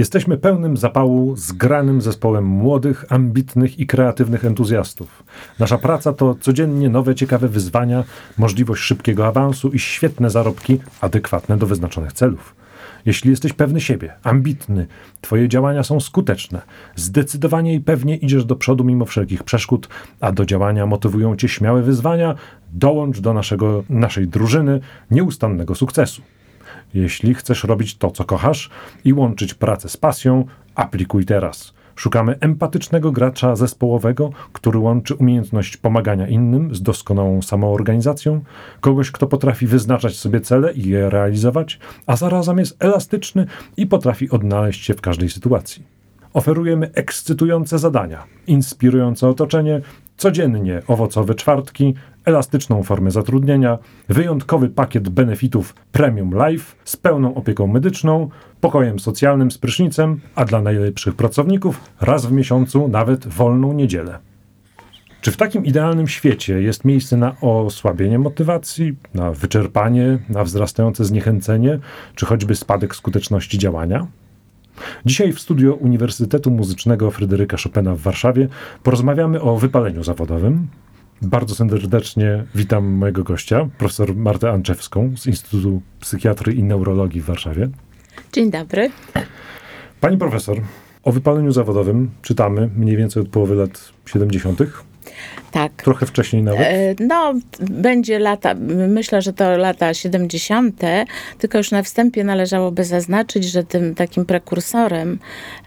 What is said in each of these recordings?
Jesteśmy pełnym zapału, zgranym zespołem młodych, ambitnych i kreatywnych entuzjastów. Nasza praca to codziennie nowe, ciekawe wyzwania, możliwość szybkiego awansu i świetne zarobki adekwatne do wyznaczonych celów. Jeśli jesteś pewny siebie, ambitny, twoje działania są skuteczne, zdecydowanie i pewnie idziesz do przodu mimo wszelkich przeszkód, a do działania motywują cię śmiałe wyzwania, dołącz do naszego, naszej drużyny nieustannego sukcesu. Jeśli chcesz robić to, co kochasz i łączyć pracę z pasją, aplikuj teraz. Szukamy empatycznego gracza zespołowego, który łączy umiejętność pomagania innym z doskonałą samoorganizacją, kogoś, kto potrafi wyznaczać sobie cele i je realizować, a zarazem jest elastyczny i potrafi odnaleźć się w każdej sytuacji. Oferujemy ekscytujące zadania, inspirujące otoczenie, codziennie owocowe czwartki, elastyczną formę zatrudnienia, wyjątkowy pakiet benefitów Premium Life z pełną opieką medyczną, pokojem socjalnym z prysznicem, a dla najlepszych pracowników raz w miesiącu nawet wolną niedzielę. Czy w takim idealnym świecie jest miejsce na osłabienie motywacji, na wyczerpanie, na wzrastające zniechęcenie, czy choćby spadek skuteczności działania? Dzisiaj w studio Uniwersytetu Muzycznego Fryderyka Chopina w Warszawie porozmawiamy o wypaleniu zawodowym. Bardzo serdecznie witam mojego gościa, profesor Martę Anczewską z Instytutu Psychiatry i Neurologii w Warszawie. Dzień dobry. Pani profesor, o wypaleniu zawodowym czytamy mniej więcej od połowy lat 70. Tak. Trochę wcześniej nawet? E, no, będzie lata, myślę, że to lata 70., tylko już na wstępie należałoby zaznaczyć, że tym takim prekursorem,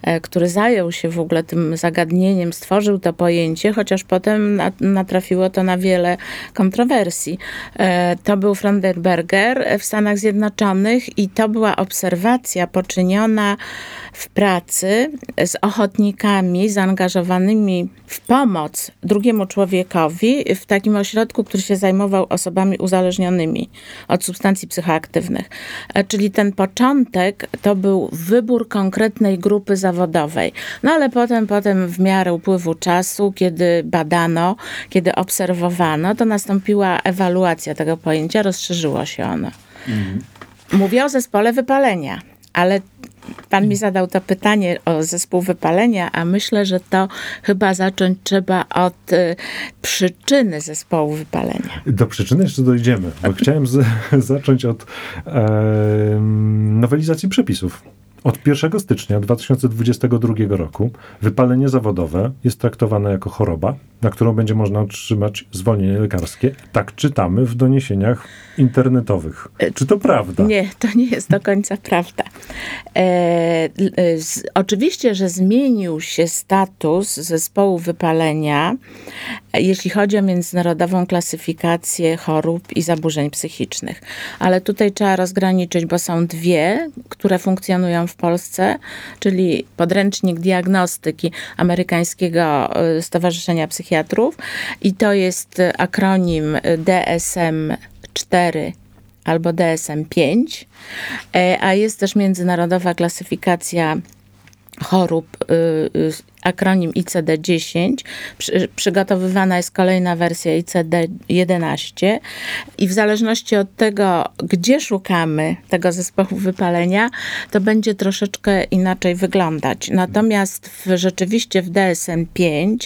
e, który zajął się w ogóle tym zagadnieniem, stworzył to pojęcie, chociaż potem natrafiło to na wiele kontrowersji. E, to był Fronderberger w Stanach Zjednoczonych i to była obserwacja poczyniona w pracy z ochotnikami zaangażowanymi w pomoc drugiemu człowiekowi w takim ośrodku, który się zajmował osobami uzależnionymi od substancji psychoaktywnych. E, czyli ten początek to był wybór konkretnej grupy zawodowej. No ale potem, potem w miarę upływu czasu, kiedy badano, kiedy obserwowano, to nastąpiła ewaluacja tego pojęcia, rozszerzyło się ono. Mhm. Mówię o zespole wypalenia, ale Pan mi zadał to pytanie o zespół wypalenia, a myślę, że to chyba zacząć trzeba od y, przyczyny zespołu wypalenia. Do przyczyny jeszcze dojdziemy, bo chciałem z, zacząć od e, nowelizacji przepisów. Od 1 stycznia 2022 roku wypalenie zawodowe jest traktowane jako choroba, na którą będzie można otrzymać zwolnienie lekarskie. Tak czytamy w doniesieniach internetowych. Czy to prawda? Nie, to nie jest do końca prawda. E, e z, oczywiście, że zmienił się status zespołu wypalenia, jeśli chodzi o międzynarodową klasyfikację chorób i zaburzeń psychicznych. Ale tutaj trzeba rozgraniczyć, bo są dwie, które funkcjonują w Polsce, czyli podręcznik diagnostyki Amerykańskiego e, Stowarzyszenia Psychiatrów i to jest akronim DSM 4 albo DSM-5, e, a jest też międzynarodowa klasyfikacja chorób y, y, akronim ICD-10. Przy, przygotowywana jest kolejna wersja ICD-11 i w zależności od tego, gdzie szukamy tego zespołu wypalenia, to będzie troszeczkę inaczej wyglądać. Natomiast w, rzeczywiście w DSM-5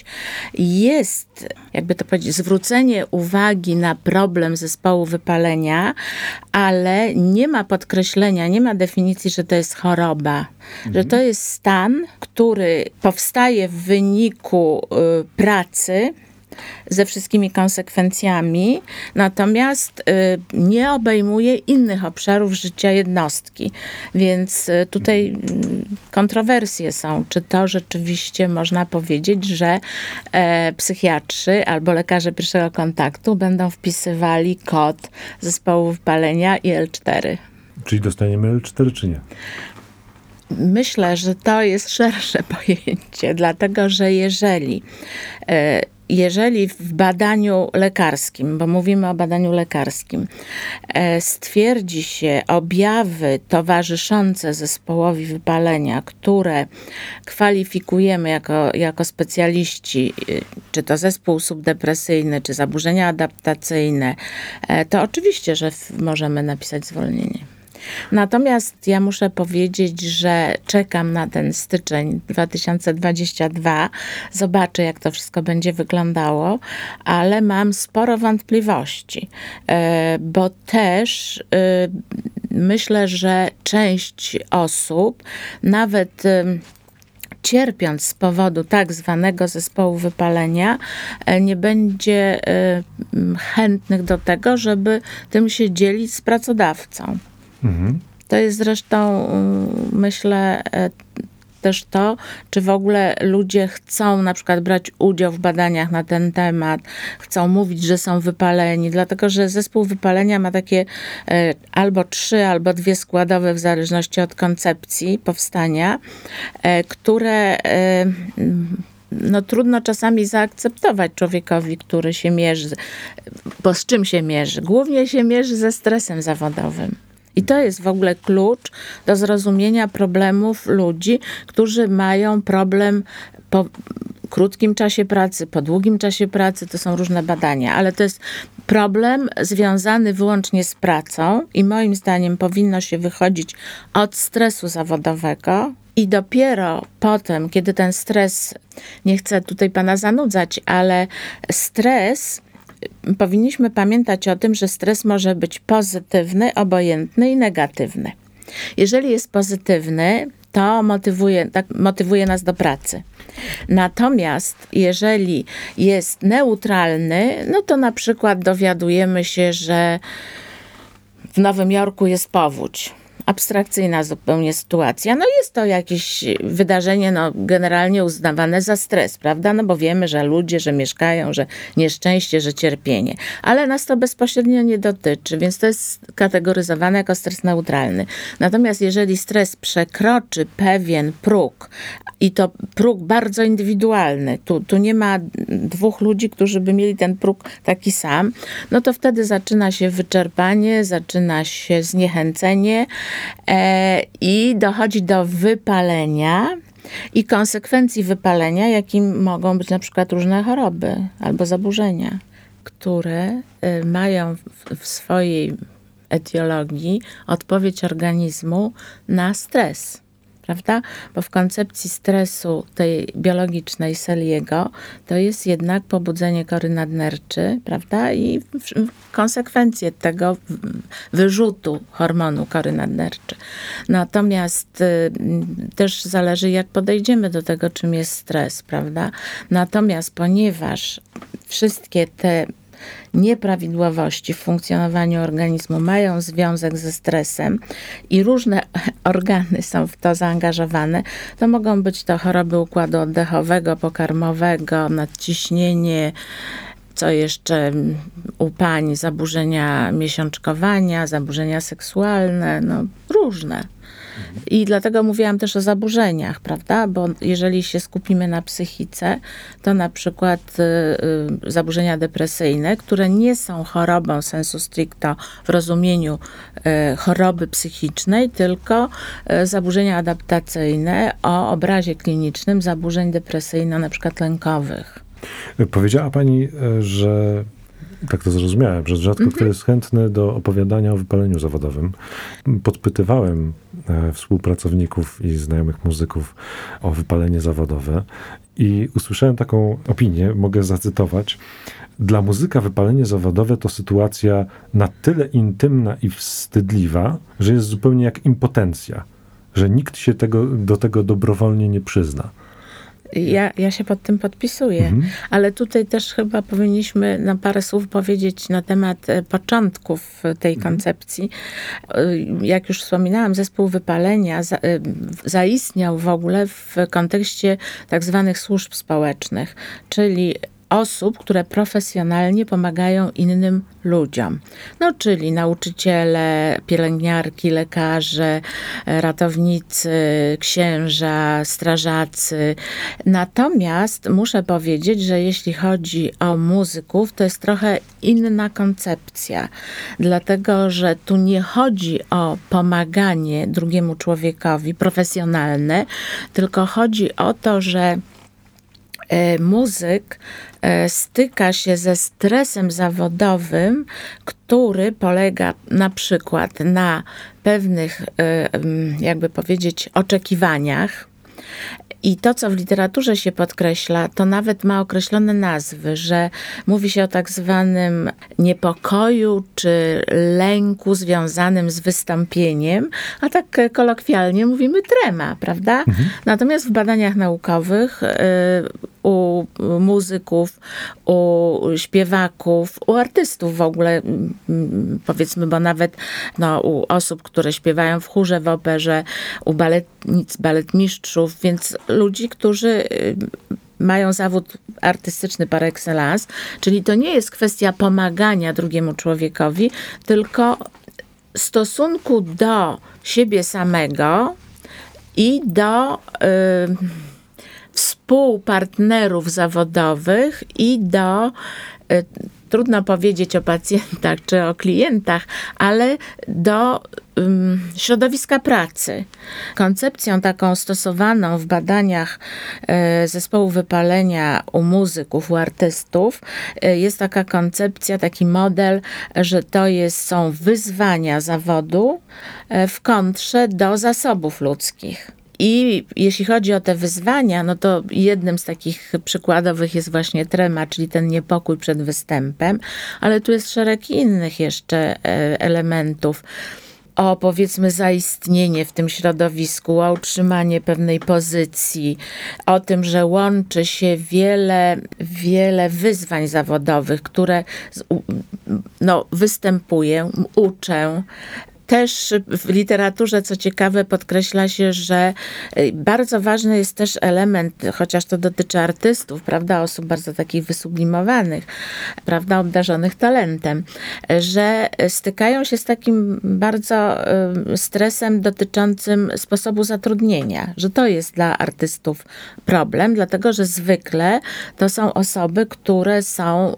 jest, jakby to powiedzieć, zwrócenie uwagi na problem zespołu wypalenia, ale nie ma podkreślenia, nie ma definicji, że to jest choroba, mhm. że to jest stan, który powstaje powstaje w wyniku y, pracy ze wszystkimi konsekwencjami, natomiast y, nie obejmuje innych obszarów życia jednostki. Więc y, tutaj kontrowersje są, czy to rzeczywiście można powiedzieć, że e, psychiatrzy albo lekarze pierwszego kontaktu będą wpisywali kod zespołu wypalenia i L4. Czyli dostaniemy L4 czy nie? Myślę, że to jest szersze pojęcie, dlatego że jeżeli e, jeżeli w badaniu lekarskim, bo mówimy o badaniu lekarskim, e, stwierdzi się objawy towarzyszące zespołowi wypalenia, które kwalifikujemy jako, jako specjaliści, e, czy to zespół subdepresyjny, czy zaburzenia adaptacyjne, to oczywiście, że możemy napisać zwolnienie. Natomiast ja muszę powiedzieć, że czekam na ten styczeń 2022. Zobaczę, jak to wszystko będzie wyglądało, ale mam sporo wątpliwości, e, bo też e, myślę, że część osób, nawet cierpiąc z powodu tak zwanego zespołu wypalenia, e, nie będzie chętnych do tego, żeby tym się dzielić z pracodawcą. Mhm. To jest zresztą, myślę, e, też to, czy w ogóle ludzie chcą na przykład brać udział w badaniach na ten temat, chcą mówić, że są wypaleni, dlatego że zespół wypalenia ma takie e, albo trzy, albo dwie składowe, w zależności od koncepcji powstania, e, które no, trudno czasami zaakceptować człowiekowi, który się mierzy. Bo z czym się mierzy? Głównie się mierzy ze stresem zawodowym. I to jest w ogóle klucz do zrozumienia problemów ludzi, którzy mają problem po krótkim czasie pracy, po długim czasie pracy, to są różne badania, ale to jest problem związany wyłącznie z pracą i moim zdaniem powinno się wychodzić od stresu zawodowego, i dopiero potem, kiedy ten stres, nie chcę tutaj pana zanudzać, ale stres powinniśmy pamiętać o tym, że stres może być pozytywny, obojętny i negatywny. Jeżeli jest pozytywny, to motywuje, tak, motywuje nas do pracy. Natomiast jeżeli jest neutralny, no to na przykład dowiadujemy się, że w Nowym Jorku jest powódź abstrakcyjna zupełnie sytuacja. No jest to jakieś wydarzenie no, generalnie uznawane za stres, prawda? No bo wiemy, że ludzie, że mieszkają, że nieszczęście, że cierpienie. Ale nas to bezpośrednio nie dotyczy, więc to jest kategoryzowane jako stres neutralny. Natomiast jeżeli stres przekroczy pewien próg, i to próg bardzo indywidualny, tu, tu nie ma dwóch ludzi, którzy by mieli ten próg taki sam, no to wtedy zaczyna się wyczerpanie, zaczyna się zniechęcenie, i dochodzi do wypalenia i konsekwencji wypalenia, jakim mogą być na przykład różne choroby albo zaburzenia, które e, mają w swojej etiologii odpowiedź organizmu na stres prawda? Bo w koncepcji stresu tej biologicznej Seliego to jest jednak pobudzenie kory nadnerczy, prawda? I konsekwencje tego wyrzutu hormonu kory nadnerczy. Natomiast y, też zależy, jak podejdziemy do tego, czym jest stres, prawda? Natomiast ponieważ wszystkie te nieprawidłowości w funkcjonowaniu organizmu mają związek ze stresem i różne organy są w to zaangażowane, to mogą być to choroby układu oddechowego, pokarmowego, nadciśnienie, co jeszcze u pań zaburzenia miesiączkowania, zaburzenia seksualne, no różne. I dlatego mówiłam też o zaburzeniach, prawda? Bo jeżeli się skupimy na psychice, to na przykład y, y, zaburzenia depresyjne, które nie są chorobą sensu stricto w rozumieniu y, choroby psychicznej, tylko y, zaburzenia adaptacyjne o obrazie klinicznym zaburzeń depresyjno, na przykład lękowych. Powiedziała pani, y, że tak to zrozumiałem, że rzadko mhm. kto jest chętny do opowiadania o wypaleniu zawodowym. Podpytywałem e, współpracowników i znajomych muzyków o wypalenie zawodowe i usłyszałem taką opinię, mogę zacytować. Dla muzyka wypalenie zawodowe to sytuacja na tyle intymna i wstydliwa, że jest zupełnie jak impotencja, że nikt się tego, do tego dobrowolnie nie przyzna. Ja, ja się pod tym podpisuję, mhm. ale tutaj też chyba powinniśmy na parę słów powiedzieć na temat e, początków tej mhm. koncepcji. E, jak już wspominałam, zespół wypalenia za, e, zaistniał w ogóle w kontekście tak zwanych służb społecznych, czyli osób, które profesjonalnie pomagają innym ludziom. No, czyli nauczyciele, pielęgniarki, lekarze, ratownicy, księża, strażacy. Natomiast muszę powiedzieć, że jeśli chodzi o muzyków, to jest trochę inna koncepcja, dlatego że tu nie chodzi o pomaganie drugiemu człowiekowi profesjonalne, tylko chodzi o to, że e, muzyk e, styka się ze stresem zawodowym, który polega na przykład na pewnych, e, jakby powiedzieć, oczekiwaniach i to, co w literaturze się podkreśla, to nawet ma określone nazwy, że mówi się o tak zwanym niepokoju czy lęku związanym z wystąpieniem, a tak kolokwialnie mówimy trema, prawda? Mhm. Natomiast w badaniach naukowych u muzyków, u śpiewaków, u artystów w ogóle, powiedzmy, bo nawet no, u osób, które śpiewają w chórze, w operze, u baletnic, baletmistrzów, więc ludzi, którzy y, mają zawód artystyczny par excellence, czyli to nie jest kwestia pomagania drugiemu człowiekowi, tylko stosunku do siebie samego i do y, współpartnerów zawodowych i do y, trudno powiedzieć o pacjentach czy o klientach, ale do um, środowiska pracy. Koncepcją taką stosowaną w badaniach e, zespołu wypalenia u muzyków, u artystów e, jest taka koncepcja, taki model, że to jest, są wyzwania zawodu e, w kontrze do zasobów ludzkich. I jeśli chodzi o te wyzwania, no to jednym z takich przykładowych jest właśnie trema, czyli ten niepokój przed występem, ale tu jest szereg innych jeszcze e, elementów. O powiedzmy zaistnienie w tym środowisku, o utrzymanie pewnej pozycji, o tym, że łączy się wiele, wiele wyzwań zawodowych, które no, występuję, uczę, też w literaturze, co ciekawe, podkreśla się, że y, bardzo ważny jest też element, chociaż to dotyczy artystów, prawda, osób bardzo takich wysublimowanych, prawda, obdarzonych talentem, że stykają się z takim bardzo y, stresem dotyczącym sposobu zatrudnienia, że to jest dla artystów problem, dlatego że zwykle to są osoby, które są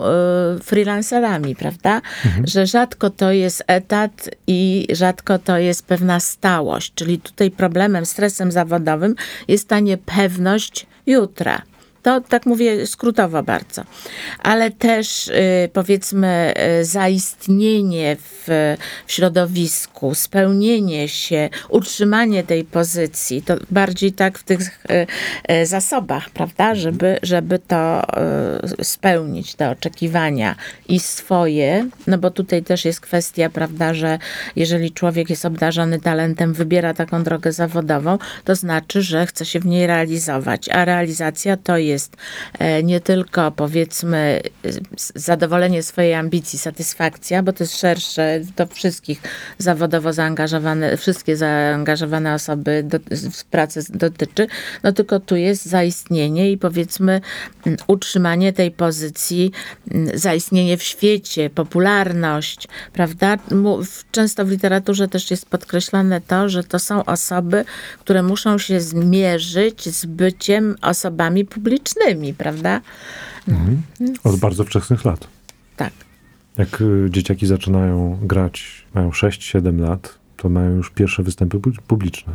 y, freelancerami, prawda, mhm. że rzadko to jest etat i rzadko to jest pewna stałość, czyli tutaj problemem, stresem zawodowym jest ta niepewność jutra. To tak mówię skrótowo bardzo. Ale też y, powiedzmy y, zaistnienie w, w środowisku, spełnienie się, utrzymanie tej pozycji, to bardziej tak w tych y, zasobach, prawda, żeby, żeby to spełnić, te oczekiwania i swoje, no bo tutaj też jest kwestia, prawda, że jeżeli człowiek jest obdarzony talentem, wybiera taką drogę zawodową, to znaczy, że chce się w niej realizować, a realizacja to jest jest e, nie tylko powiedzmy zadowolenie swojej ambicji, satysfakcja, bo to jest szersze, to wszystkich zawodowo zaangażowane, wszystkie zaangażowane osoby do, w pracę dotyczy, no tylko tu jest zaistnienie i powiedzmy utrzymanie tej pozycji, zaistnienie w świecie, popularność, prawda? Często w literaturze też jest podkreślone to, że to są osoby, które muszą się zmierzyć z byciem osobami publicznymi publicznymi, prawda? No. Mhm. Od bardzo wczesnych lat. Tak. Jak y, dzieciaki zaczynają grać, mają 6-7 lat, to mają już pierwsze występy publiczne.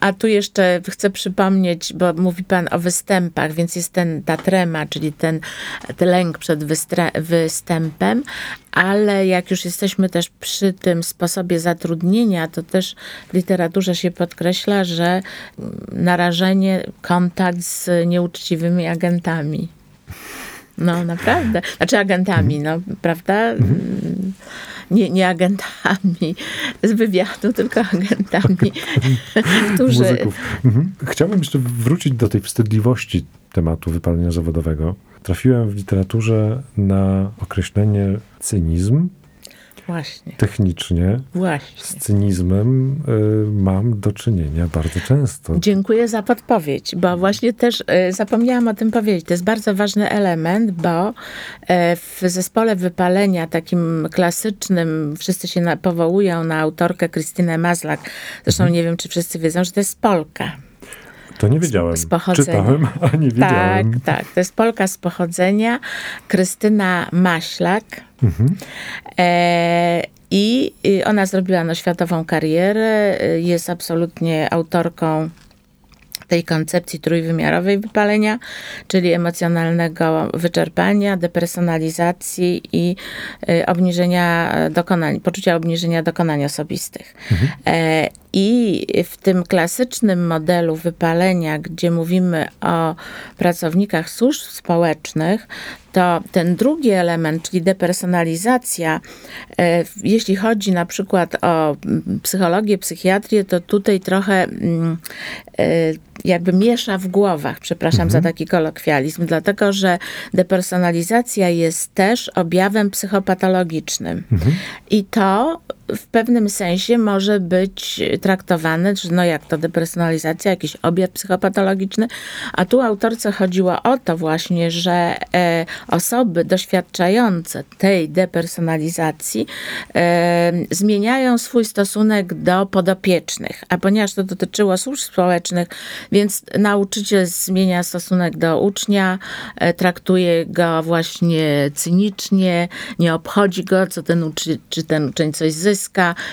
A tu jeszcze chcę przypomnieć, bo mówi Pan o występach, więc jest ten, ta trema, czyli ten, ten lęk przed występem, ale jak już jesteśmy też przy tym sposobie zatrudnienia, to też w literaturze się podkreśla, że narażenie, kontakt z nieuczciwymi agentami. No, naprawdę. Znaczy agentami, no, prawda? Mhm nie, nie agentami z wywiadu, tylko agentami, którzy... Muzyków. Mhm. Chciałbym jeszcze wrócić do tej wstydliwości tematu wypalenia zawodowego. Trafiłem w literaturze na określenie cynizm, Właśnie. Technicznie Właśnie. z cynizmem y, mam do czynienia bardzo często. Dziękuję za podpowiedź, bo właśnie też y, zapomniałam o tym powiedzieć. To jest bardzo ważny element, bo y, w zespole wypalenia takim klasycznym, wszyscy się na, powołują na autorkę Krystynę Mazlak. Zresztą mhm. nie wiem, czy wszyscy wiedzą, że to jest Polka. To nie wiedziałem. Z, pochodzenia. Czytałem, a nie wiedziałem. Tak, tak. To jest Polka z pochodzenia. Krystyna Maślak. Mhm. E, I ona zrobiła no, światową karierę. Jest absolutnie autorką tej koncepcji trójwymiarowej wypalenia, czyli emocjonalnego wyczerpania, depersonalizacji i y, obniżenia dokonań, poczucia obniżenia dokonań osobistych. Mhm. I w tym klasycznym modelu wypalenia, gdzie mówimy o pracownikach służb społecznych, to ten drugi element, czyli depersonalizacja, e, jeśli chodzi na przykład o psychologię, psychiatrię, to tutaj trochę mm, e, jakby miesza w głowach, przepraszam mhm. za taki kolokwializm, dlatego że depersonalizacja jest też objawem psychopatologicznym. Mhm. I to w pewnym sensie może być traktowane, że no jak to depersonalizacja, jakiś objaw psychopatologiczny, a tu autorce chodziło o to właśnie, że e, osoby doświadczające tej depersonalizacji e, zmieniają swój stosunek do podopiecznych, a ponieważ to dotyczyło służb społecznych, więc nauczyciel zmienia stosunek do ucznia, e, traktuje go właśnie cynicznie, nie obchodzi go, co ten uczy, czy ten uczeń coś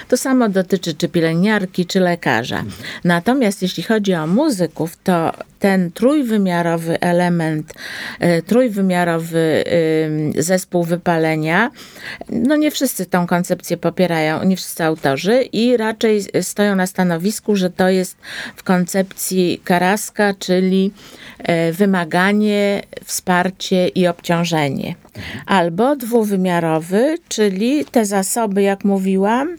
To samo dotyczy czy pielęgniarki, czy lekarza. Natomiast jeśli chodzi o muzyków, to ten trójwymiarowy element, e, trójwymiarowy zespół wypalenia, no nie wszyscy tą koncepcję popierają, nie wszyscy autorzy i raczej stoją na stanowisku, że to jest w koncepcji Karaska, czyli e, wymaganie, wsparcie i obciążenie. Albo dwuwymiarowy, czyli te zasoby, jak mówiłam,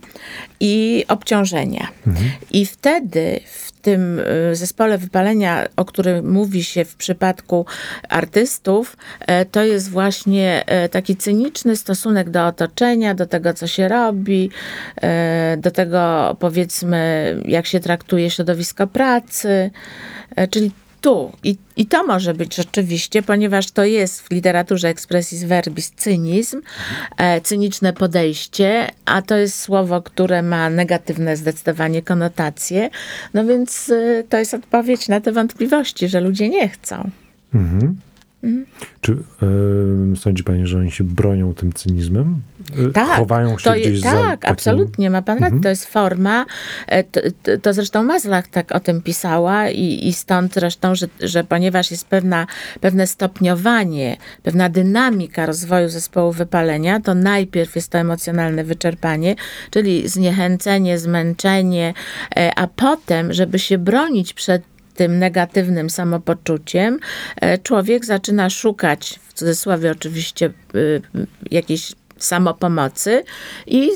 i obciążenia. Mhm. I wtedy w tym y, zespole wypalenia, o którym mówi się w przypadku artystów, e, to jest właśnie e, taki cyniczny stosunek do otoczenia, do tego, co się robi, e, do tego, powiedzmy, jak się traktuje środowisko pracy, czyli tu. I, I to może być rzeczywiście, ponieważ to jest w literaturze expressis verbis cynizm, e, cyniczne podejście, a to jest słowo, które ma negatywne zdecydowanie konotacje. No więc e, to jest odpowiedź na te wątpliwości, że ludzie nie chcą. Mhm. Mhm. Czy y, sądzi pani, że oni się bronią tym cynizmem? Y, tak, Chowają się to, gdzieś tak, za Tak, absolutnie, ma pan rację. Mhm. To jest forma, e, to, to, zresztą Mazlach tak o tym pisała i, i stąd zresztą, że, że ponieważ jest pewna, pewne stopniowanie, pewna dynamika rozwoju zespołu wypalenia, to najpierw jest to emocjonalne wyczerpanie, czyli zniechęcenie, zmęczenie, e, a potem, żeby się bronić przed tym negatywnym samopoczuciem, e, człowiek zaczyna szukać, w cudzysłowie oczywiście, y, jakiejś samopomocy i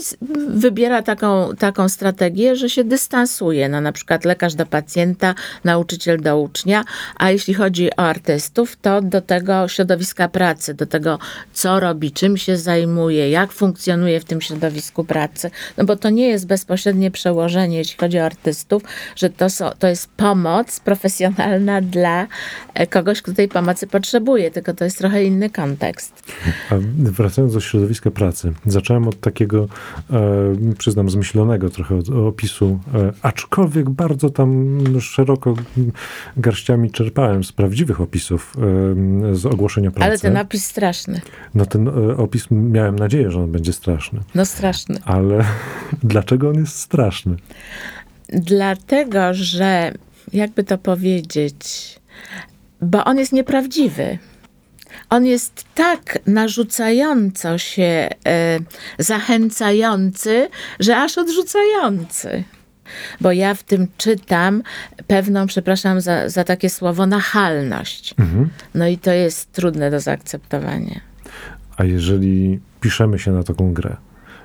wybiera taką, taką strategię, że się dystansuje. No, na przykład lekarz do pacjenta, nauczyciel do ucznia, a jeśli chodzi o artystów, to do tego środowiska pracy, do tego, co robi, czym się zajmuje, jak funkcjonuje w tym środowisku pracy. No bo to nie jest bezpośrednie przełożenie, jeśli chodzi o artystów, że to, so, to jest pomoc profesjonalna dla e, kogoś, kto tej pomocy potrzebuje, tylko to jest trochę inny kontekst. A wracając do środowiska pracy. Zacząłem od takiego, e, przyznam, zmyślonego trochę opisu, e, aczkolwiek bardzo tam szeroko garściami czerpałem z prawdziwych opisów e, z ogłoszenia pracy. Ale ten opis straszny. No ten e, opis miałem nadzieję, że on będzie straszny. No straszny. Ale dlaczego on jest straszny? Dlatego, że jakby to powiedzieć, bo on jest nieprawdziwy on jest tak narzucająco się e, zachęcający, że aż odrzucający. Bo ja w tym czytam pewną, przepraszam za, za takie słowo, nachalność. Mhm. No i to jest trudne do zaakceptowania. A jeżeli piszemy się na taką grę,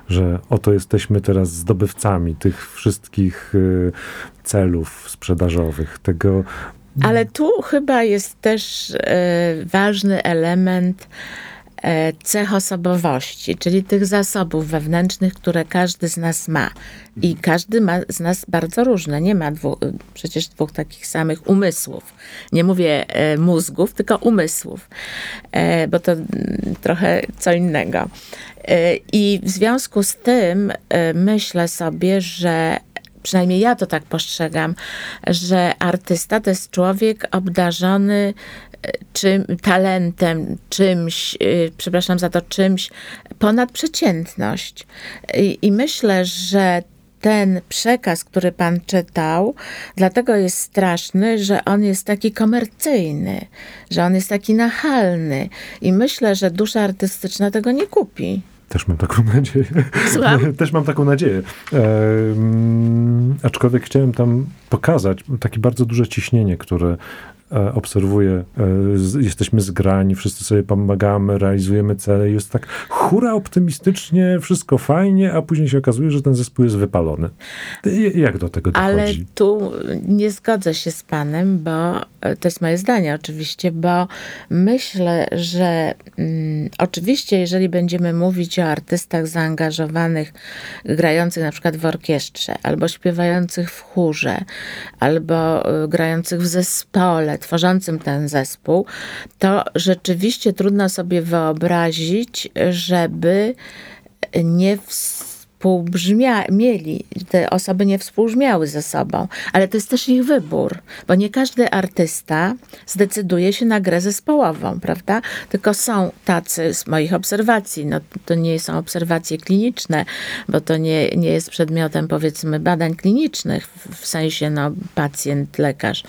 że oto jesteśmy teraz zdobywcami tych wszystkich y, celów sprzedażowych, tego ale tu chyba jest też e, ważny element e, cech osobowości, czyli tych zasobów wewnętrznych, które każdy z nas ma. I każdy ma z nas bardzo różne. Nie ma dwu, przecież dwóch takich samych umysłów. Nie mówię e, mózgów, tylko umysłów, bo to mm, trochę co innego. I w związku z tym myślę sobie, że przynajmniej ja to tak postrzegam, że artysta to jest człowiek obdarzony e, czym, talentem, czymś, e, przepraszam za to, czymś ponad przeciętność. I, i myślę, że ten przekaz, który pan czytał, dlatego jest straszny, że on jest taki komercyjny, że on jest taki nachalny. I myślę, że dusza artystyczna tego nie kupi. Też mam taką nadzieję. Słucham? Też mam taką nadzieję. Ehm, aczkolwiek chciałem tam pokazać takie bardzo duże ciśnienie, które e, obserwuję. E, jesteśmy zgrani, wszyscy sobie pomagamy, realizujemy cele. Jest tak hura optymistycznie, wszystko fajnie, a później się okazuje, że ten zespół jest wypalony. I- Jak do tego dochodzi? Ale tu nie zgodzę się z panem, bo e, to jest moje zdanie oczywiście, bo myślę, że mm, oczywiście, jeżeli będziemy mówić o artystach zaangażowanych, grających na przykład w orkiestrze, albo śpiewających w chórze, albo grających w zespole, tworzącym ten zespół, to rzeczywiście trudno sobie wyobrazić, żeby nie mieli, te osoby nie współbrzmiały ze sobą, ale to jest też ich wybór, bo nie każdy artysta zdecyduje się na grę zespołową, prawda? Tylko są tacy z moich obserwacji, no to nie są obserwacje kliniczne, bo to nie, nie jest przedmiotem powiedzmy badań klinicznych, w sensie no pacjent, lekarz,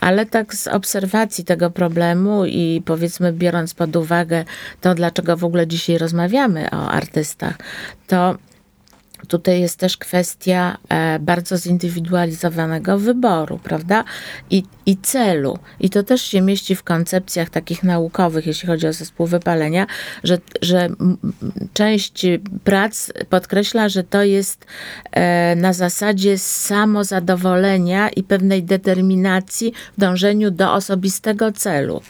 ale tak z obserwacji tego problemu i powiedzmy biorąc pod uwagę to, dlaczego w ogóle dzisiaj rozmawiamy o artystach, to Tutaj jest też kwestia e, bardzo zindywidualizowanego wyboru, prawda? I, I celu. I to też się mieści w koncepcjach takich naukowych, jeśli chodzi o zespół wypalenia, że, że część prac podkreśla, że to jest e, na zasadzie samozadowolenia i pewnej determinacji w dążeniu do osobistego celu.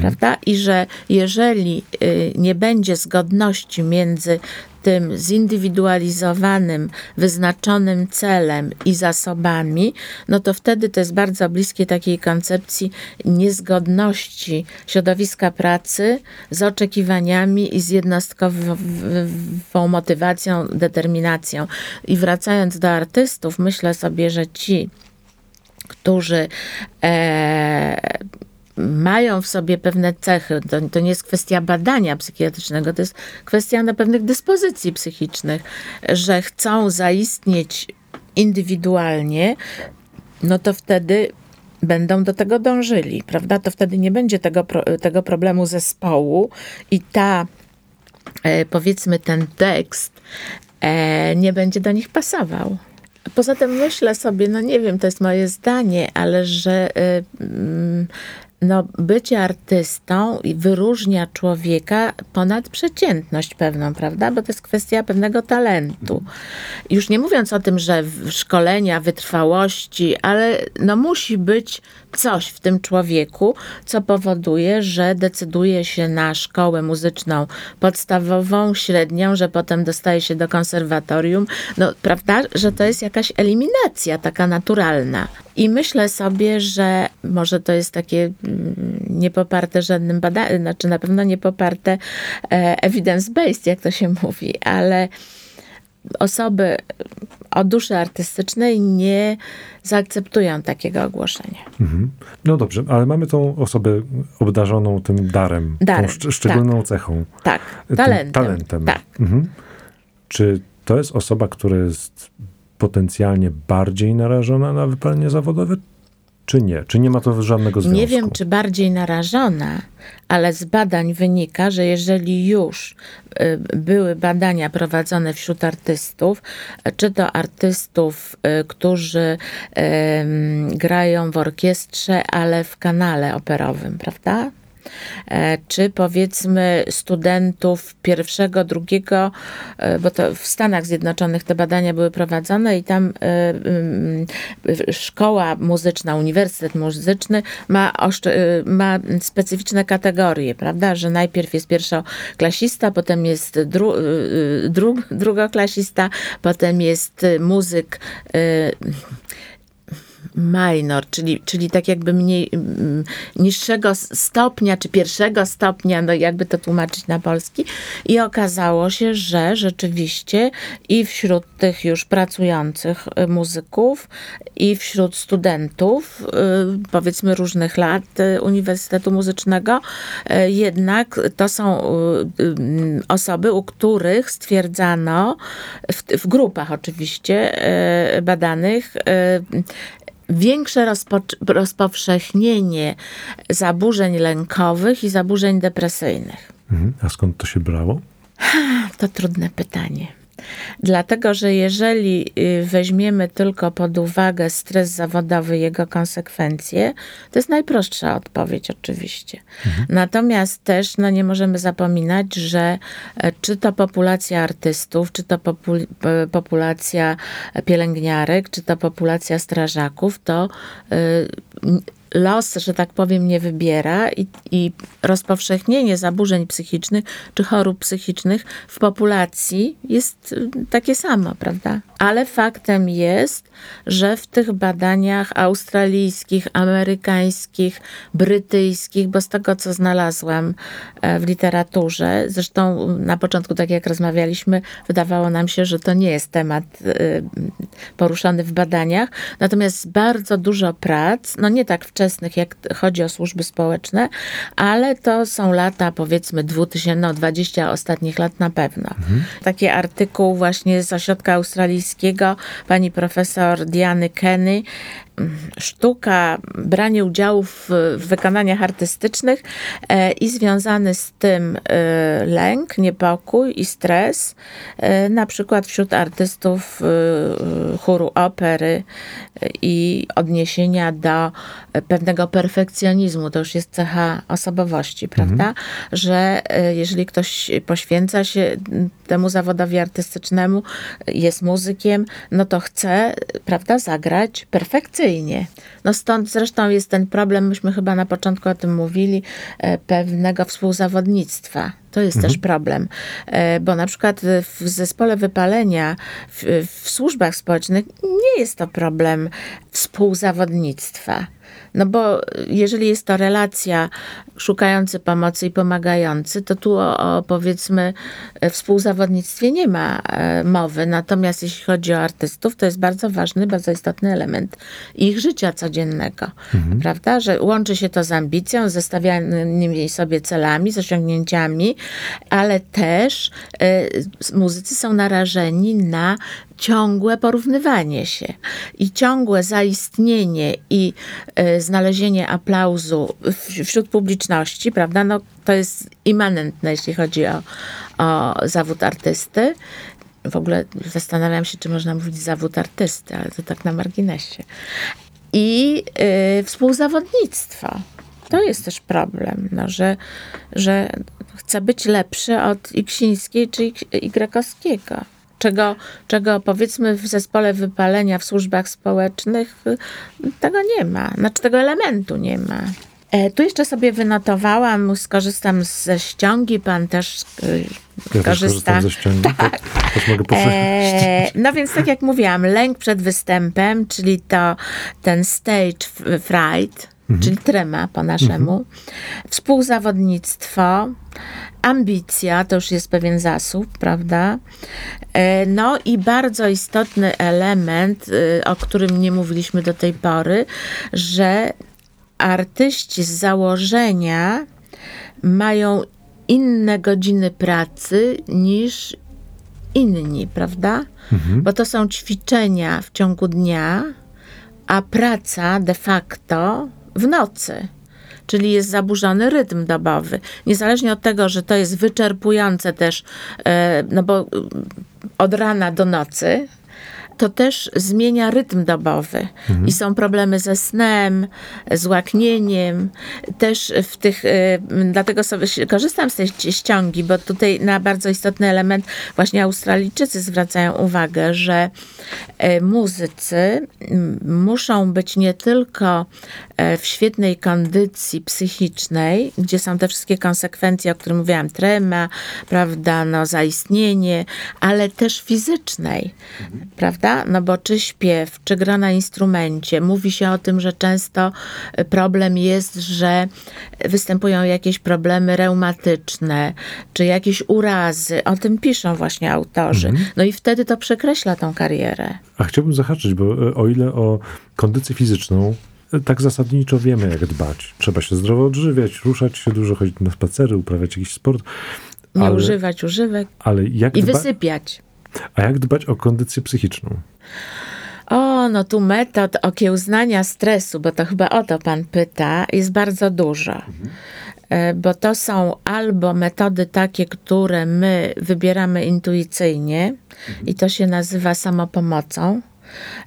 Prawda? I że jeżeli y, nie będzie zgodności między tym zindywidualizowanym, wyznaczonym celem i zasobami, no to wtedy to jest bardzo bliskie takiej koncepcji niezgodności środowiska pracy z oczekiwaniami i z jednostkową motywacją, determinacją. I wracając do artystów, myślę sobie, że ci, którzy e, mają w sobie pewne cechy. To, to nie jest kwestia badania psychiatrycznego, to jest kwestia na pewnych dyspozycji psychicznych, że chcą zaistnieć indywidualnie, no to wtedy będą do tego dążyli, prawda? To wtedy nie będzie tego, tego problemu zespołu i ta, e, powiedzmy, ten tekst e, nie będzie do nich pasował. Poza tym myślę sobie, no nie wiem, to jest moje zdanie, ale że y, mm, no, bycie artystą wyróżnia człowieka ponad przeciętność pewną, prawda? Bo to jest kwestia pewnego talentu. Już nie mówiąc o tym, że szkolenia, wytrwałości, ale no musi być coś w tym człowieku, co powoduje, że decyduje się na szkołę muzyczną podstawową, średnią, że potem dostaje się do konserwatorium. No, prawda, że to jest jakaś eliminacja taka naturalna. I myślę sobie, że może to jest takie mm, niepoparte żadnym badaniem, znaczy na pewno niepoparte e, evidence-based, jak to się mówi, ale osoby o duszy artystycznej nie zaakceptują takiego ogłoszenia. Mhm. No dobrze, ale mamy tą osobę obdarzoną tym darem, Darem, tą szcz- szczególną cechą. Tak, talentem. talentem. Tak. Mhm. Czy to jest osoba, która jest potencjalnie bardziej narażona na wypalenie zawodowe, czy nie? Czy nie ma to żadnego związku? Nie wiem, czy bardziej narażona, ale z badań wynika, że jeżeli już y, były badania prowadzone wśród artystów, czy to artystów, y, którzy grają w orkiestrze, ale w kanale operowym, prawda? E, Czy powiedzmy studentów pierwszego, drugiego, e, bo to w Stanach Zjednoczonych te badania były prowadzone i tam e, szkoła muzyczna, uniwersytet muzyczny ma, ma specyficzne kategorie, prawda? Że najpierw jest pierwszoklasista, potem jest dru, dru, drugoklasista, potem jest muzyk minor, czyli, czyli tak jakby mniej, mm, niższego stopnia, czy pierwszego stopnia, no jakby to tłumaczyć na polski. I okazało się, że rzeczywiście i wśród tych już pracujących y, muzyków, i wśród studentów, y, powiedzmy różnych lat y, Uniwersytetu Muzycznego, jednak to są osoby, u których stwierdzano, w, w grupach oczywiście badanych, większe rozpo- rozpowszechnienie zaburzeń lękowych i zaburzeń depresyjnych. Mhm. A skąd to się brało? To trudne pytanie. Dlatego, że jeżeli y, weźmiemy tylko pod uwagę stres zawodowy, jego konsekwencje, to jest najprostsza odpowiedź oczywiście. Mhm. Natomiast też no, nie możemy zapominać, że e, czy to populacja artystów, czy to popul populacja pielęgniarek, czy to populacja strażaków, to y, los, że tak powiem, nie wybiera i, i rozpowszechnienie zaburzeń psychicznych czy chorób psychicznych w populacji jest y, takie samo, prawda? Ale faktem jest, że w tych badaniach australijskich, amerykańskich, brytyjskich, bo z tego co znalazłam e, w literaturze, zresztą na początku, tak jak rozmawialiśmy, wydawało nam się, że to nie jest temat y, poruszany w badaniach, natomiast bardzo dużo prac, no nie tak wcześniej, wczesnych, jak chodzi o służby społeczne, ale to są lata powiedzmy 2020 ostatnich lat na pewno. Mhm. Taki artykuł właśnie z ośrodka australijskiego pani profesor Diany Kenny sztuka, branie udziału w, w wykonaniach artystycznych e, i związany z tym e, lęk, niepokój i stres, e, na przykład wśród artystów chóru opery i odniesienia do pewnego perfekcjonizmu. To już jest cecha osobowości, prawda? Mhm. Że jeżeli ktoś poświęca się temu zawodowi artystycznemu, jest muzykiem, no to chce, prawda, zagrać perfekcyjnie. No stąd zresztą jest ten problem, myśmy chyba na początku o tym mówili, e, pewnego współzawodnictwa. To jest mhm. też problem, e, bo na przykład w zespole wypalenia, w, w służbach społecznych nie jest to problem współzawodnictwa. No bo jeżeli jest to relacja szukający pomocy i pomagający, to tu o, o powiedzmy współzawodnictwie nie ma e, mowy. Natomiast jeśli chodzi o artystów, to jest bardzo ważny, bardzo istotny element ich życia codziennego, mhm. prawda? Że łączy się to z ambicją, z zestawianymi sobie celami, z osiągnięciami, ale też y, muzycy są narażeni na ciągłe porównywanie się i ciągłe zaistnienie i y, znalezienie aplauzu wśród publiczności, prawda? No, to jest immanentne, jeśli chodzi o, o zawód artysty. W ogóle zastanawiam się, czy można mówić zawód artysty, ale to tak na marginesie. I y, współzawodnictwo. To jest też problem, no, że, że chce być lepszy od Iksińskiej czy Y czego, czego powiedzmy w zespole wypalenia w służbach społecznych y, tego nie ma, znaczy tego elementu nie ma. E, tu jeszcze sobie wynotowałam, skorzystam ze ściągi, pan też y, ja korzysta. Też ze ściągi, tak. Też mogę e, No więc tak jak mówiłam, lęk przed występem, czyli to ten stage fright, mhm. czyli trema po naszemu, mhm. współzawodnictwo, ambicja, to już jest pewien zasób, prawda? E, no i bardzo istotny element, y, o którym nie mówiliśmy do tej pory, że artyści z założenia mają inne godziny pracy niż inni, prawda? Mhm. Bo to są ćwiczenia w ciągu dnia, a praca de facto w nocy czyli jest zaburzony rytm dobowy. Niezależnie od tego, że to jest wyczerpujące też, e, no bo od rana do nocy, to też zmienia rytm dobowy. Mhm. I są problemy ze snem, z łaknieniem. Też w tych, y, dlatego sobie korzystam z tej ściągi, bo tutaj na bardzo istotny element właśnie Australijczycy zwracają uwagę, że y, muzycy muszą być nie tylko y, w świetnej kondycji psychicznej, gdzie są te wszystkie konsekwencje, o których mówiłam, trema, prawda, no, zaistnienie, ale też fizycznej, mhm. prawda? Prawda? No bo czy śpiew, czy gra na instrumencie, mówi się o tym, że często problem jest, że występują jakieś problemy reumatyczne, czy jakieś urazy. O tym piszą właśnie autorzy. Mhm. No i wtedy to przekreśla tą karierę. A chciałbym zahaczyć, bo e, o ile o kondycję fizyczną e, tak zasadniczo wiemy, jak dbać. Trzeba się zdrowo odżywiać, ruszać się dużo, chodzić na spacery, uprawiać jakiś sport. Nie ale, używać używek. Ale jak I dba... wysypiać. A jak dbać o kondycję psychiczną? O, no tu metod okiełznania stresu, bo to chyba o to pan pyta, jest bardzo dużo. Mhm. Bo to są albo metody takie, które my wybieramy intuicyjnie i to się nazywa samopomocą.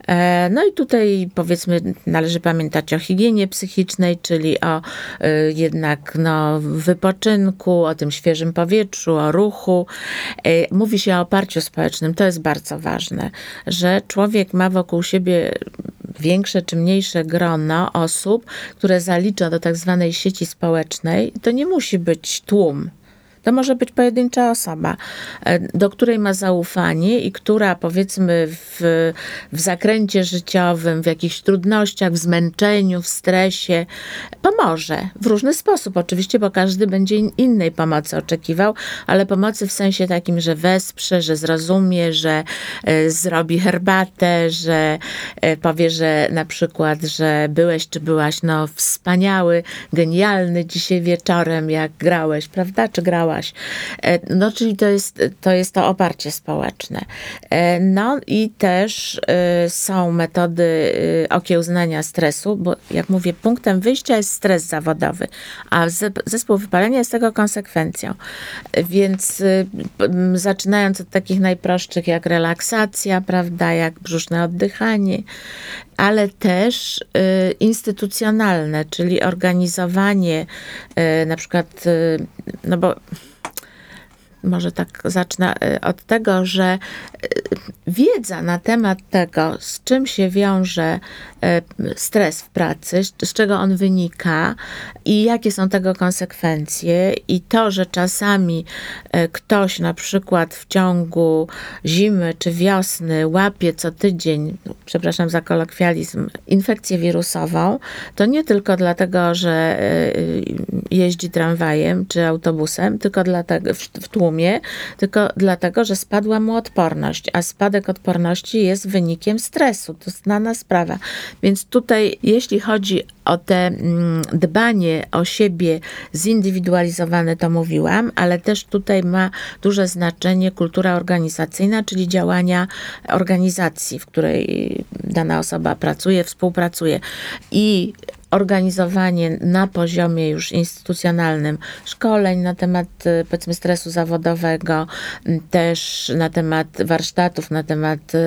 E, no i tutaj powiedzmy należy pamiętać o higienie psychicznej, czyli o e, jednak no, wypoczynku, o tym świeżym powietrzu, o ruchu. E, mówi się o oparciu społecznym, to jest bardzo ważne, że człowiek ma wokół siebie większe czy mniejsze grono osób, które zalicza do tak zwanej sieci społecznej. To nie musi być tłum. To może być pojedyncza osoba, e, do której ma zaufanie i która powiedzmy w, w zakręcie życiowym, w jakichś trudnościach, w zmęczeniu, w stresie pomoże w różny sposób. Oczywiście, bo każdy będzie innej pomocy oczekiwał, ale pomocy w sensie takim, że wesprze, że zrozumie, że e, zrobi herbatę, że e, powie, że na przykład, że byłeś czy byłaś no wspaniały, genialny dzisiaj wieczorem, jak grałeś, prawda? Czy grała E, no, czyli to jest, to jest to oparcie społeczne. E, no i też e, są metody okiełznania stresu, bo jak mówię, punktem wyjścia jest stres zawodowy, a zespół wypalenia jest tego konsekwencją. Więc zaczynając od takich najprostszych jak relaksacja, prawda, jak brzuszne oddychanie, ale też y, instytucjonalne, czyli organizowanie y, na przykład, y, no bo może tak zacznę od tego, że wiedza na temat tego, z czym się wiąże stres w pracy, z czego on wynika i jakie są tego konsekwencje, i to, że czasami ktoś na przykład w ciągu zimy czy wiosny łapie co tydzień, przepraszam za kolokwializm, infekcję wirusową, to nie tylko dlatego, że jeździ tramwajem czy autobusem, tylko dlatego, w tłumie, tylko dlatego, że spadła mu odporność, a spadek odporności jest wynikiem stresu. To znana sprawa. Więc tutaj, jeśli chodzi o te mm, dbanie o siebie zindywidualizowane, to mówiłam, ale też tutaj ma duże znaczenie kultura organizacyjna, czyli działania organizacji, w której dana osoba pracuje, współpracuje. I organizowanie na poziomie już instytucjonalnym szkoleń na temat y, powiedzmy stresu zawodowego, też na temat warsztatów, na temat y,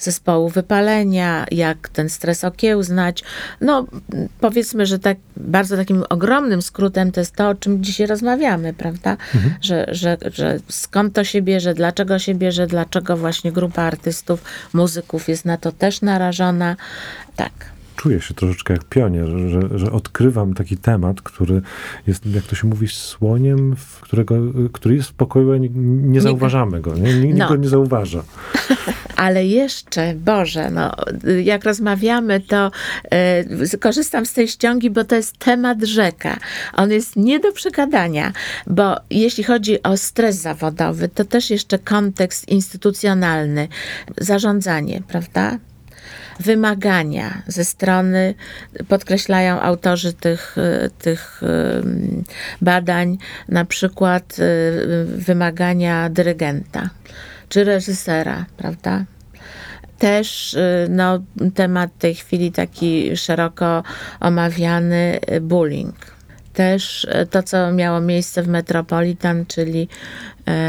zespołu wypalenia, jak ten stres okiełznać. No powiedzmy, że tak bardzo takim ogromnym skrótem to jest to, o czym dzisiaj rozmawiamy, prawda? Mhm. Że, że, że skąd to się bierze, dlaczego się bierze, dlaczego właśnie grupa artystów, muzyków jest na to też narażona. Tak czuję się troszeczkę jak pionier, że, że odkrywam taki temat, który jest, jak to się mówi, słoniem, którego, który jest w pokoju, a nie, nie zauważamy go. Nie? Nikt no. go nie zauważa. Ale jeszcze, Boże, no, jak rozmawiamy, to y, korzystam z tej ściągi, bo to jest temat rzeka. On jest nie do przegadania, bo jeśli chodzi o stres zawodowy, to też jeszcze kontekst instytucjonalny, zarządzanie, prawda? Wymagania ze strony, podkreślają autorzy tych, tych badań, na przykład y, wymagania dyrygenta czy reżysera, prawda? Też no, temat tej chwili taki szeroko omawiany bullying. Też to, co miało miejsce w Metropolitan, czyli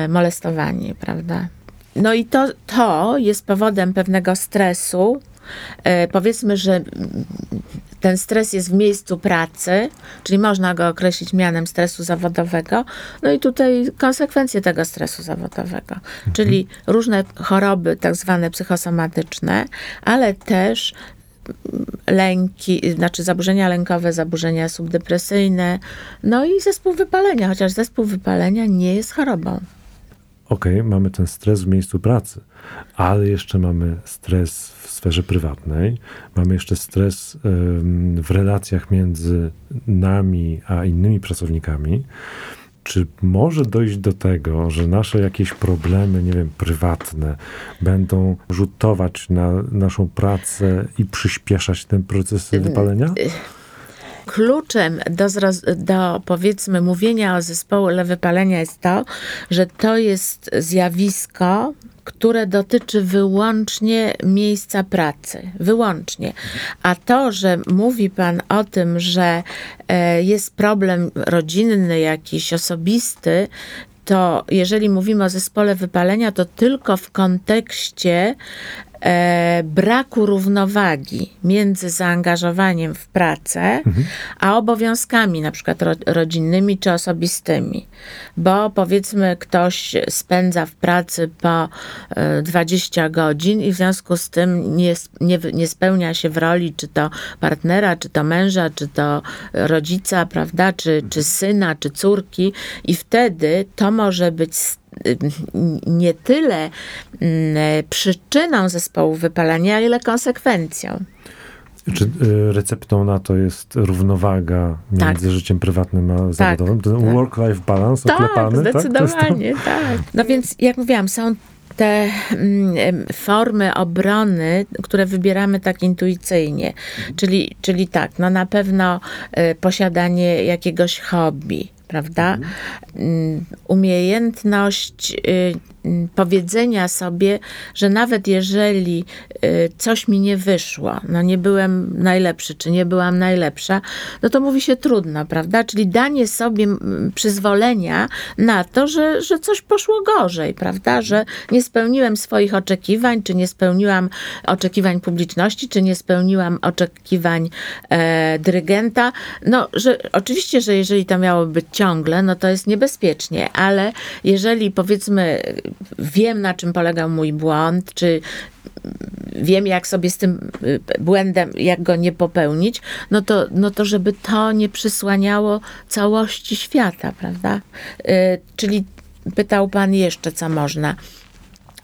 molestowanie, prawda? No i to, to jest powodem pewnego stresu, E, powiedzmy, że ten stres jest w miejscu pracy, czyli można go określić mianem stresu zawodowego. No i tutaj konsekwencje tego stresu zawodowego, mhm. czyli różne choroby, tak zwane psychosomatyczne, ale też lęki, znaczy zaburzenia lękowe, zaburzenia subdepresyjne, no i zespół wypalenia, chociaż zespół wypalenia nie jest chorobą. Okej, mamy ten stres w miejscu pracy, ale jeszcze mamy stres w sferze prywatnej, mamy jeszcze stres w relacjach między nami a innymi pracownikami. Czy może dojść do tego, że nasze jakieś problemy, nie wiem, prywatne będą rzutować na naszą pracę i przyspieszać ten proces wypalenia? Kluczem do, do powiedzmy mówienia o zespole wypalenia jest to, że to jest zjawisko, które dotyczy wyłącznie miejsca pracy. Wyłącznie. A to, że mówi Pan o tym, że e, jest problem rodzinny, jakiś osobisty, to jeżeli mówimy o zespole wypalenia, to tylko w kontekście braku równowagi między zaangażowaniem w pracę, a obowiązkami, na przykład ro, rodzinnymi czy osobistymi. Bo powiedzmy, ktoś spędza w pracy po e, 20 godzin i w związku z tym nie, nie, nie spełnia się w roli czy to partnera, czy to męża, czy to rodzica, prawda, czy, czy syna, czy córki, i wtedy to może być nie tyle mm, przyczyną zespołu wypalenia, ile konsekwencją. Czy y, receptą na to jest równowaga między Tak. życiem prywatnym a zawodowym? Ten tak. work-life balance Tak, oklepany? Tak, zdecydowanie, tak. No więc, jak mówiłam, są te mm, formy obrony, które wybieramy tak intuicyjnie. Czyli, czyli tak, no na pewno e, posiadanie jakiegoś hobby, prawda? Mm, Umiejętność y, powiedzenia sobie, że nawet jeżeli y, coś mi nie wyszło, no nie byłem najlepszy, czy nie byłam najlepsza, no to mówi się trudno, prawda? Czyli danie sobie mm, przyzwolenia na to, że, że coś poszło gorzej, prawda? Że nie spełniłem swoich oczekiwań, czy nie spełniłam oczekiwań publiczności, czy nie spełniłam oczekiwań e, dyrygenta. No, że oczywiście, że jeżeli to miało być ciągle, no to jest niebezpiecznie, ale jeżeli powiedzmy wiem, na czym polegał mój błąd, czy wiem, jak sobie z tym y, błędem, jak go nie popełnić, no to, no to żeby to nie przysłaniało całości świata, prawda? Y, Czyli pytał pan jeszcze, co można.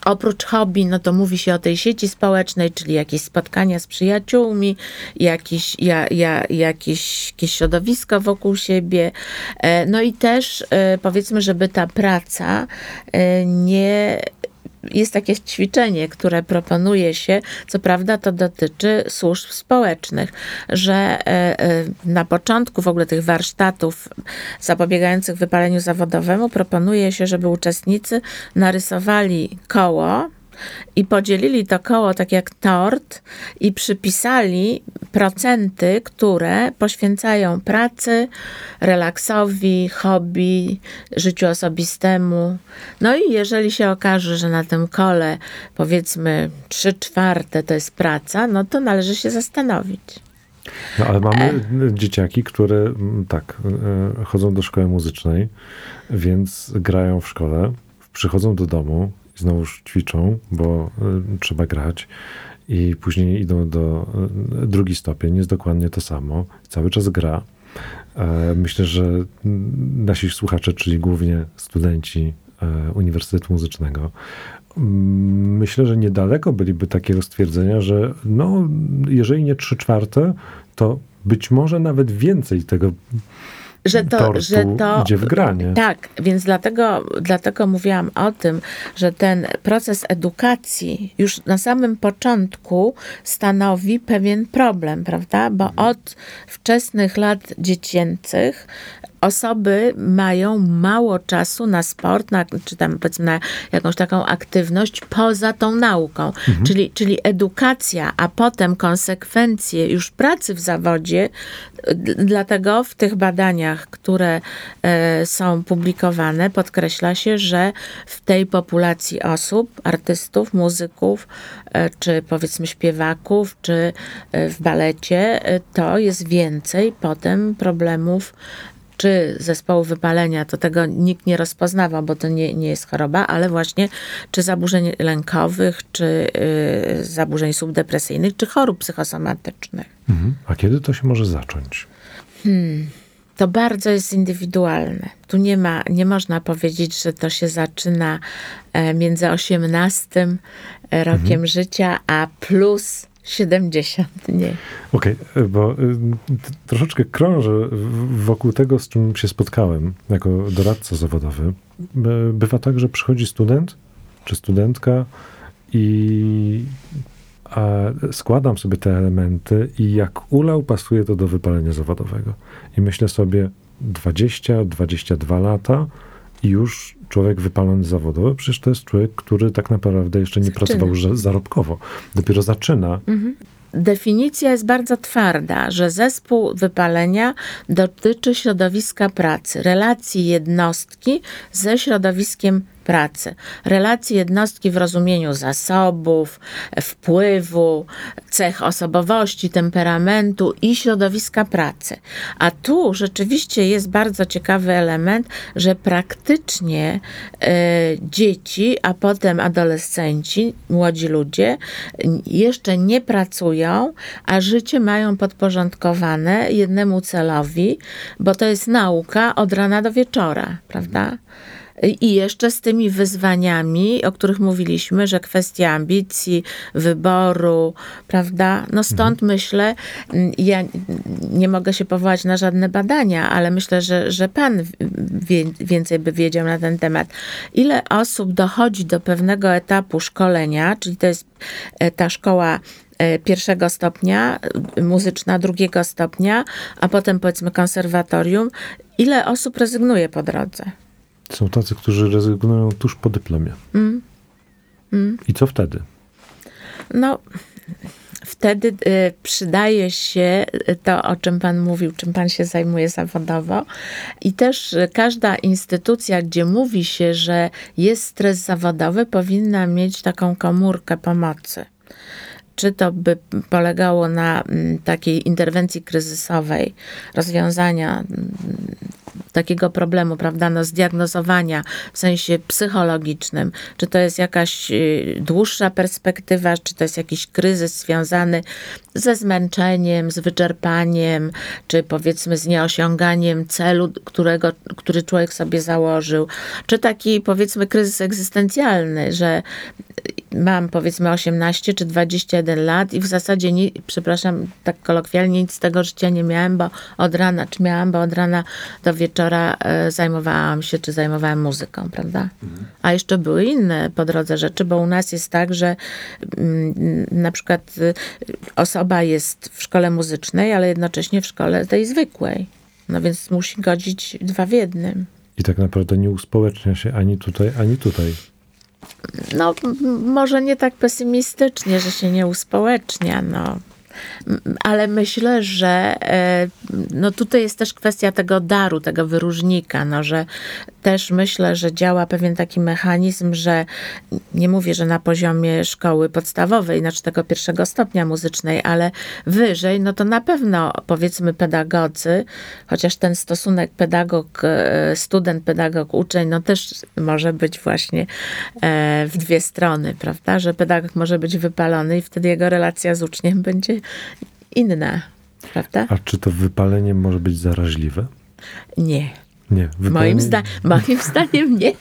Oprócz hobby, no to mówi się o tej sieci społecznej, czyli jakieś spotkania z przyjaciółmi, jakieś, ja, ja, jakieś, jakieś środowisko wokół siebie. E, No i też e, powiedzmy, żeby ta praca e, nie jest takie ćwiczenie, które proponuje się, co prawda to dotyczy służb społecznych, że e, e, na początku w ogóle tych warsztatów zapobiegających wypaleniu zawodowemu proponuje się, żeby uczestnicy narysowali koło, i podzielili to koło tak jak tort i przypisali procenty, które poświęcają pracy, relaksowi, hobby, życiu osobistemu. No i jeżeli się okaże, że na tym kole powiedzmy 3 czwarte to jest praca, no to należy się zastanowić. No, ale mamy dzieciaki, które mm, tak, e, chodzą do szkoły muzycznej, więc grają w szkole, przychodzą do domu znowuż ćwiczą, bo e, trzeba grać. I później idą do e, drugi stopień, jest dokładnie to samo. Cały czas gra. E, Myślę, że nasi słuchacze, czyli głównie studenci e, Uniwersytetu Muzycznego, mm, myślę, że niedaleko byliby takiego stwierdzenia, że no, jeżeli nie trzy czwarte, to być może nawet więcej tego że to, tortu że to idzie w granie. Tak, więc dlatego, dlatego mówiłam o tym, że ten proces edukacji już na samym początku stanowi pewien problem, prawda? Bo od wczesnych lat dziecięcych osoby mają mało czasu na sport, na, czy tam powiedzmy na jakąś taką aktywność poza tą nauką. Czyli, czyli edukacja, a potem konsekwencje już pracy w zawodzie. Dlatego w tych badaniach, które e, są publikowane, podkreśla się, że w tej populacji osób, artystów, muzyków, e, czy powiedzmy śpiewaków, czy e, w balecie, to jest więcej potem problemów czy zespołu wypalenia, to tego nikt nie rozpoznawał, bo to nie, nie jest choroba, ale właśnie czy zaburzeń lękowych, czy y, zaburzeń subdepresyjnych, czy chorób psychosomatycznych. Mhm. A kiedy to się może zacząć? to bardzo jest indywidualne. Tu nie ma, nie można powiedzieć, że to się zaczyna e, między 18 rokiem mhm. życia, a plus 70, nie. Okej, okay, bo y, troszeczkę krążę wokół tego, z czym się spotkałem jako doradca zawodowy. Bywa tak, że przychodzi student czy studentka i składam sobie te elementy i jak ulał pasuje to do wypalenia zawodowego. I myślę sobie 20-22 lata i już człowiek wypalony zawodowo, przecież to jest człowiek, który tak naprawdę jeszcze nie zaczyna. pracował zarobkowo. Dopiero zaczyna. Mhm. Definicja jest bardzo twarda, że zespół wypalenia dotyczy środowiska pracy, relacji jednostki ze środowiskiem pracy. Relacje jednostki w rozumieniu zasobów, wpływu, cech osobowości, temperamentu i środowiska pracy. A tu rzeczywiście jest bardzo ciekawy element, że praktycznie y, dzieci, a potem adolescenci, młodzi ludzie jeszcze nie pracują, a życie mają podporządkowane jednemu celowi, bo to jest nauka od rana do wieczora, prawda? I jeszcze z tymi wyzwaniami, o których mówiliśmy, że kwestia ambicji, wyboru, prawda? No stąd mhm. myślę, ja nie mogę się powołać na żadne badania, ale myślę, że, że pan wie, więcej by wiedział na ten temat. Ile osób dochodzi do pewnego etapu szkolenia, czyli to jest e, ta szkoła e, pierwszego stopnia, muzyczna drugiego stopnia, a potem powiedzmy konserwatorium, ile osób rezygnuje po drodze? Są tacy, którzy rezygnują tuż po dyplomie. Mm. Mm. I co wtedy? No, wtedy y, przydaje się to, o czym Pan mówił, czym Pan się zajmuje zawodowo. I też każda instytucja, gdzie mówi się, że jest stres zawodowy, powinna mieć taką komórkę pomocy czy to by polegało na mm, takiej interwencji kryzysowej, rozwiązania mm, takiego problemu, prawda, no, zdiagnozowania w sensie psychologicznym, czy to jest jakaś y, dłuższa perspektywa, czy to jest jakiś kryzys związany ze zmęczeniem, z wyczerpaniem, czy powiedzmy z nieosiąganiem celu, którego, który człowiek sobie założył, czy taki powiedzmy kryzys egzystencjalny, że mam powiedzmy 18 czy 21 lat i w zasadzie, nie, przepraszam, tak kolokwialnie nic z tego życia nie miałem, bo od rana, czy miałam, bo od rana do wieczora e, zajmowałam się, czy zajmowałam muzyką, prawda? A jeszcze były inne po drodze rzeczy, bo u nas jest tak, że mm, na przykład y, osoba jest w szkole muzycznej, ale jednocześnie w szkole tej zwykłej. No więc musi godzić dwa w jednym. I tak naprawdę nie uspołecznia się ani tutaj, ani tutaj no, może nie tak pesymistycznie, że się nie uspołecznia, no. Ale myślę, że e, no tutaj jest też kwestia tego daru, tego wyróżnika, no, że też myślę, że działa pewien taki mechanizm, że nie mówię, że na poziomie szkoły podstawowej, znaczy tego pierwszego stopnia muzycznej, ale wyżej, no to na pewno powiedzmy pedagodzy, chociaż ten stosunek pedagog, e, student, pedagog, uczeń, no też może być właśnie e, w dwie strony, prawda, że pedagog może być wypalony i wtedy jego relacja z uczniem będzie inna, prawda? A czy to wypalenie może być zaraźliwe? Nie. Nie. Wypalenie... Moim, zda moim zdaniem nie.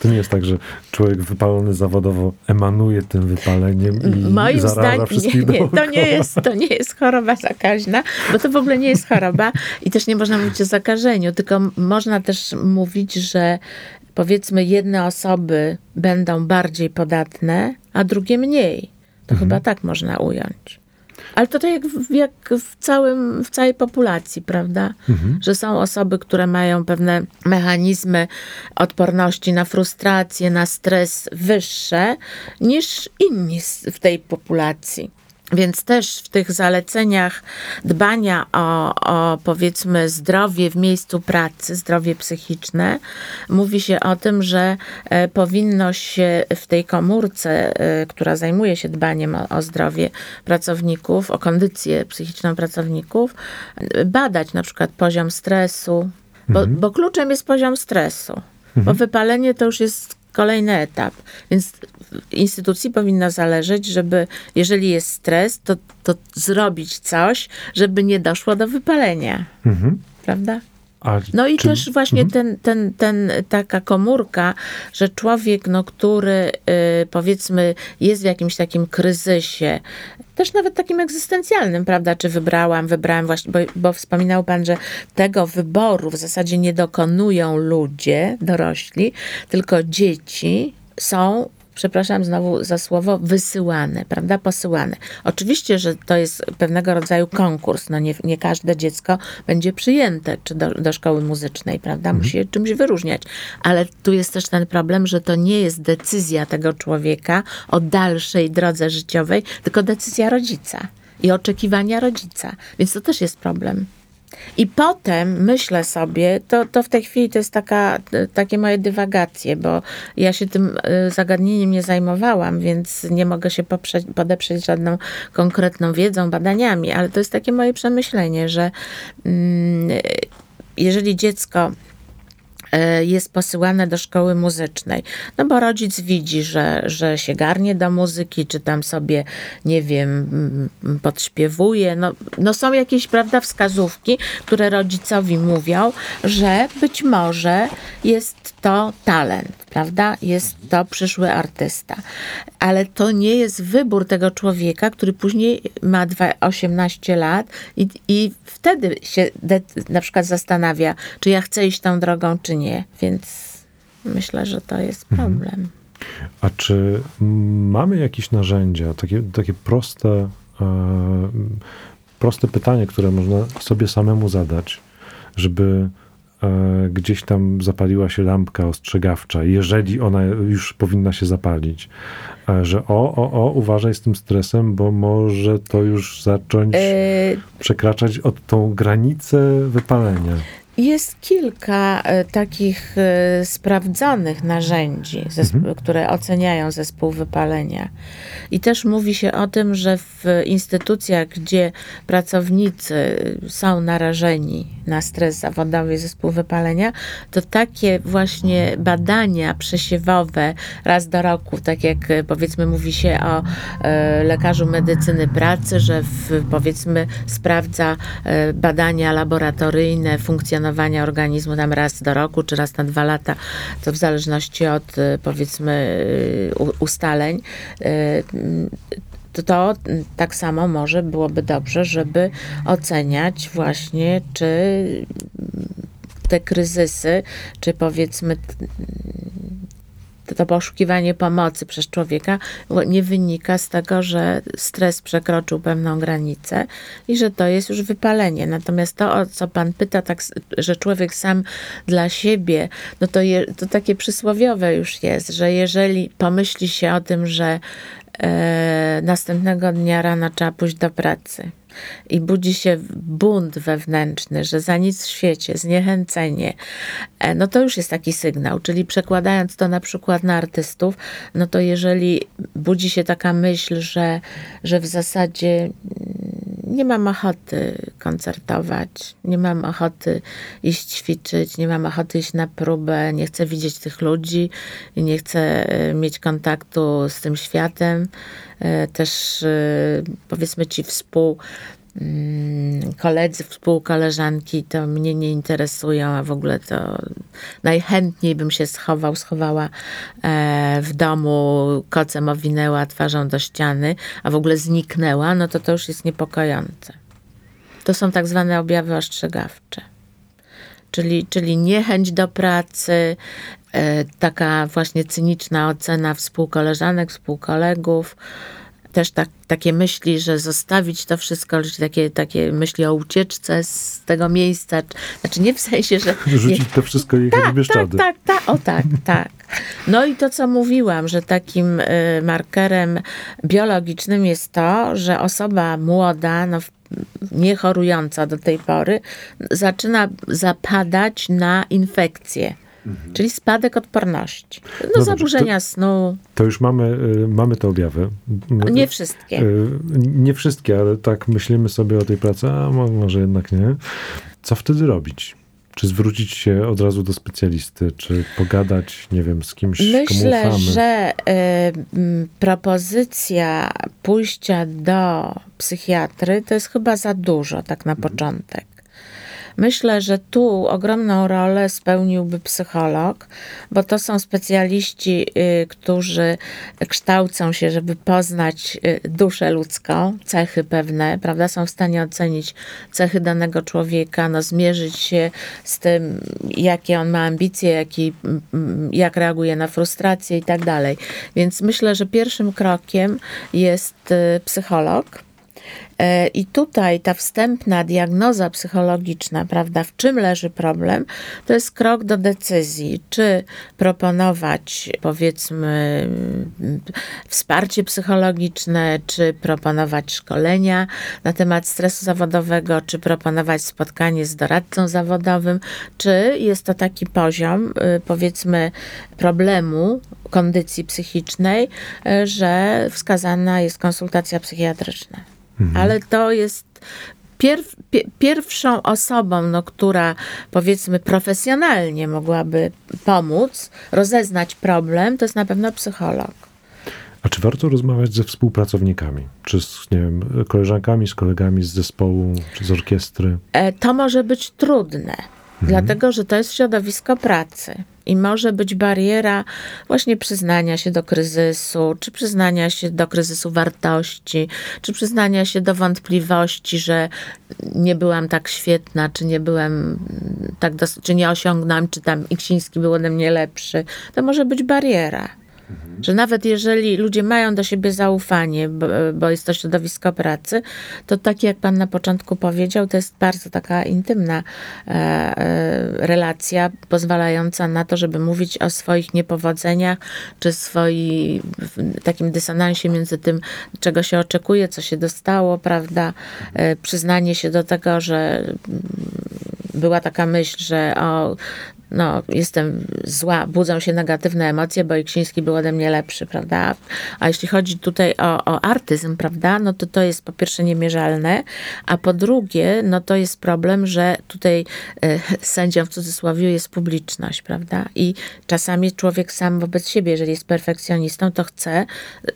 To nie jest tak, że człowiek wypalony zawodowo emanuje tym wypaleniem i Moim zdaniem nie, nie, to nie, jest, to nie jest choroba zakaźna, bo to w ogóle nie jest choroba i też nie można mówić o zakażeniu, tylko można też mówić, że powiedzmy jedne osoby będą bardziej podatne, a drugie mniej. To mhm. chyba tak można ująć. Ale to tak jak, w, jak w, całym, w całej populacji, prawda? Mhm. Że są osoby, które mają pewne mechanizmy odporności na frustrację, na stres wyższe niż inni w tej populacji. Więc też w tych zaleceniach dbania o, o, powiedzmy zdrowie w miejscu pracy, zdrowie psychiczne, mówi się o tym, że e, powinno się w tej komórce, e, która zajmuje się dbaniem o, o zdrowie pracowników, o kondycję psychiczną pracowników, badać na przykład poziom stresu, bo, mhm. bo kluczem jest poziom stresu. Mhm. Bo wypalenie to już jest kolejny etap. Więc instytucji powinno zależeć, żeby jeżeli jest stres, to, to zrobić coś, żeby nie doszło do wypalenia. Mhm. prawda? A No i czy- też właśnie ten, ten, ten, taka komórka, że człowiek, no, który y, powiedzmy jest w jakimś takim kryzysie, też nawet takim egzystencjalnym, prawda? Czy wybrałam, wybrałem właśnie, bo, bo wspominał pan, że tego wyboru w zasadzie nie dokonują ludzie, dorośli, tylko dzieci są przepraszam znowu za słowo, wysyłane, prawda, posyłane. Oczywiście, że to jest pewnego rodzaju konkurs, no nie, nie każde dziecko będzie przyjęte czy do, do szkoły muzycznej, prawda, musi się czymś wyróżniać, ale tu jest też ten problem, że to nie jest decyzja tego człowieka o dalszej drodze życiowej, tylko decyzja rodzica i oczekiwania rodzica, więc to też jest problem. I potem myślę sobie, to, to w tej chwili to jest taka, takie moje dywagacje, bo ja się tym y, zagadnieniem nie zajmowałam, więc nie mogę się poprzeć, podeprzeć żadną konkretną wiedzą, badaniami, ale to jest takie moje przemyślenie, że mm, jeżeli dziecko jest posyłane do szkoły muzycznej. No bo rodzic widzi, że, że się garnie do muzyki, czy tam sobie, nie wiem, podśpiewuje. No, no są jakieś, prawda, wskazówki, które rodzicowi mówią, że być może jest to talent, prawda? Jest to przyszły artysta. Ale to nie jest wybór tego człowieka, który później ma dwa- 18 lat i, i wtedy się na przykład zastanawia, czy ja chcę iść tą drogą, czy nie. Więc myślę, że to jest problem. A czy mamy jakieś narzędzia, takie, takie proste, e, proste pytanie, które można sobie samemu zadać, żeby gdzieś tam zapaliła się lampka ostrzegawcza, jeżeli ona już powinna się zapalić, e, że o, o, o, uważaj z tym stresem, bo może to już zacząć Y, przekraczać od tą granicę wypalenia. Jest kilka e, takich e, sprawdzonych narzędzi, zesp- które oceniają zespół wypalenia. I też mówi się o tym, że w instytucjach, gdzie pracownicy są narażeni na stres zawodowy i zespół wypalenia, to takie właśnie badania przesiewowe raz do roku, tak jak e, powiedzmy mówi się o e, lekarzu medycyny pracy, że w, powiedzmy sprawdza e, badania laboratoryjne funkcjonowania organizmu tam raz do roku, czy raz na dwa lata, to w zależności od e, powiedzmy u- ustaleń. e, to, to tak samo może byłoby dobrze, żeby oceniać właśnie, czy te kryzysy, czy powiedzmy to poszukiwanie pomocy przez człowieka nie wynika z tego, że stres przekroczył pewną granicę i że to jest już wypalenie. Natomiast to, o co pan pyta, tak, że człowiek sam dla siebie, no to, je, to takie przysłowiowe już jest, że jeżeli pomyśli się o tym, że e, następnego dnia rano trzeba pójść do pracy, i budzi się bunt wewnętrzny, że za nic w świecie, zniechęcenie, e, no to już jest taki sygnał. Czyli przekładając to na przykład na artystów, no to jeżeli budzi się taka myśl, że, że w zasadzie mm, nie mam ochoty koncertować, nie mam ochoty iść ćwiczyć, nie mam ochoty iść na próbę, nie chcę widzieć tych ludzi, nie chcę e, mieć kontaktu z tym światem. E, Też e, powiedzmy ci współ koledzy, współkoleżanki to mnie nie interesują, a w ogóle to najchętniej bym się schował, schowała e, w domu, kocem owinęła twarzą do ściany, a w ogóle zniknęła, no to to już jest niepokojące. To są tak zwane objawy ostrzegawcze. Czyli, czyli niechęć do pracy, e, taka właśnie cyniczna ocena współkoleżanek, współkolegów, też tak, takie myśli, że zostawić to wszystko, czy takie, takie myśli o ucieczce z tego miejsca. Znaczy nie w sensie, że... nie, Rzucić to wszystko i jechać tak, Bieszczady. tak, tak, o tak, tak. No i to, co mówiłam, że takim y, markerem biologicznym jest to, że osoba młoda, no, w- nie chorująca do tej pory, zaczyna zapadać na infekcje. Czyli spadek odporności. No, Mhm. dobrze, zaburzenia snu. To już mamy, y, mamy te objawy. Nie wszystkie. Y, Nie wszystkie, ale tak myślimy sobie o tej pracy, a mo- może jednak nie. Co wtedy robić? Czy zwrócić się od razu do specjalisty, czy pogadać, nie wiem, z kimś, komu Myślę, ufamy? że y, propozycja pójścia do psychiatry to jest chyba za dużo, tak na początek. Myślę, że tu ogromną rolę spełniłby psycholog, bo to są specjaliści, y, którzy kształcą się, żeby poznać y, duszę ludzką, cechy pewne, prawda? Są w stanie ocenić cechy danego człowieka, no, zmierzyć się z tym, jakie on ma ambicje, jaki, jak reaguje na frustrację i tak dalej. Więc myślę, że pierwszym krokiem jest y, psycholog I tutaj ta wstępna diagnoza psychologiczna, prawda, w czym leży problem, to jest krok do decyzji, czy proponować, powiedzmy, wsparcie psychologiczne, czy proponować szkolenia na temat stresu zawodowego, czy proponować spotkanie z doradcą zawodowym, czy jest to taki poziom, y, powiedzmy, problemu, kondycji psychicznej, y, że wskazana jest konsultacja psychiatryczna. Mhm. Ale to jest pierw, pierwszą osobą, no, która powiedzmy profesjonalnie mogłaby pomóc, rozeznać problem, to jest na pewno psycholog. A czy warto rozmawiać ze współpracownikami? Czy z, nie wiem, koleżankami, z kolegami z zespołu, czy z orkiestry? E, to może być trudne, mhm. dlatego że to jest środowisko pracy. I może być bariera właśnie przyznania się do kryzysu, czy przyznania się do kryzysu wartości, czy przyznania się do wątpliwości, że nie byłam tak świetna, czy nie byłem tak, czy nie osiągnąłem, czy tam Iksiński był ode mnie lepszy. To może być bariera. Mhm. Że nawet jeżeli ludzie mają do siebie zaufanie, bo, bo, jest to środowisko pracy, to tak jak pan na początku powiedział, to jest bardzo taka intymna e, e, relacja, pozwalająca na to, żeby mówić o swoich niepowodzeniach, czy swoim takim dysonansie między tym, czego się oczekuje, co się dostało, prawda? E, przyznanie się do tego, że była taka myśl, że o, no, jestem zła, budzą się negatywne emocje, bo Iksiński był ode mnie lepszy, prawda? A jeśli chodzi tutaj o, o artyzm, prawda, no to to jest po pierwsze niemierzalne, a po drugie, no to jest problem, że tutaj e, sędzią w cudzysłowie jest publiczność, prawda? I czasami człowiek sam wobec siebie, jeżeli jest perfekcjonistą, to chce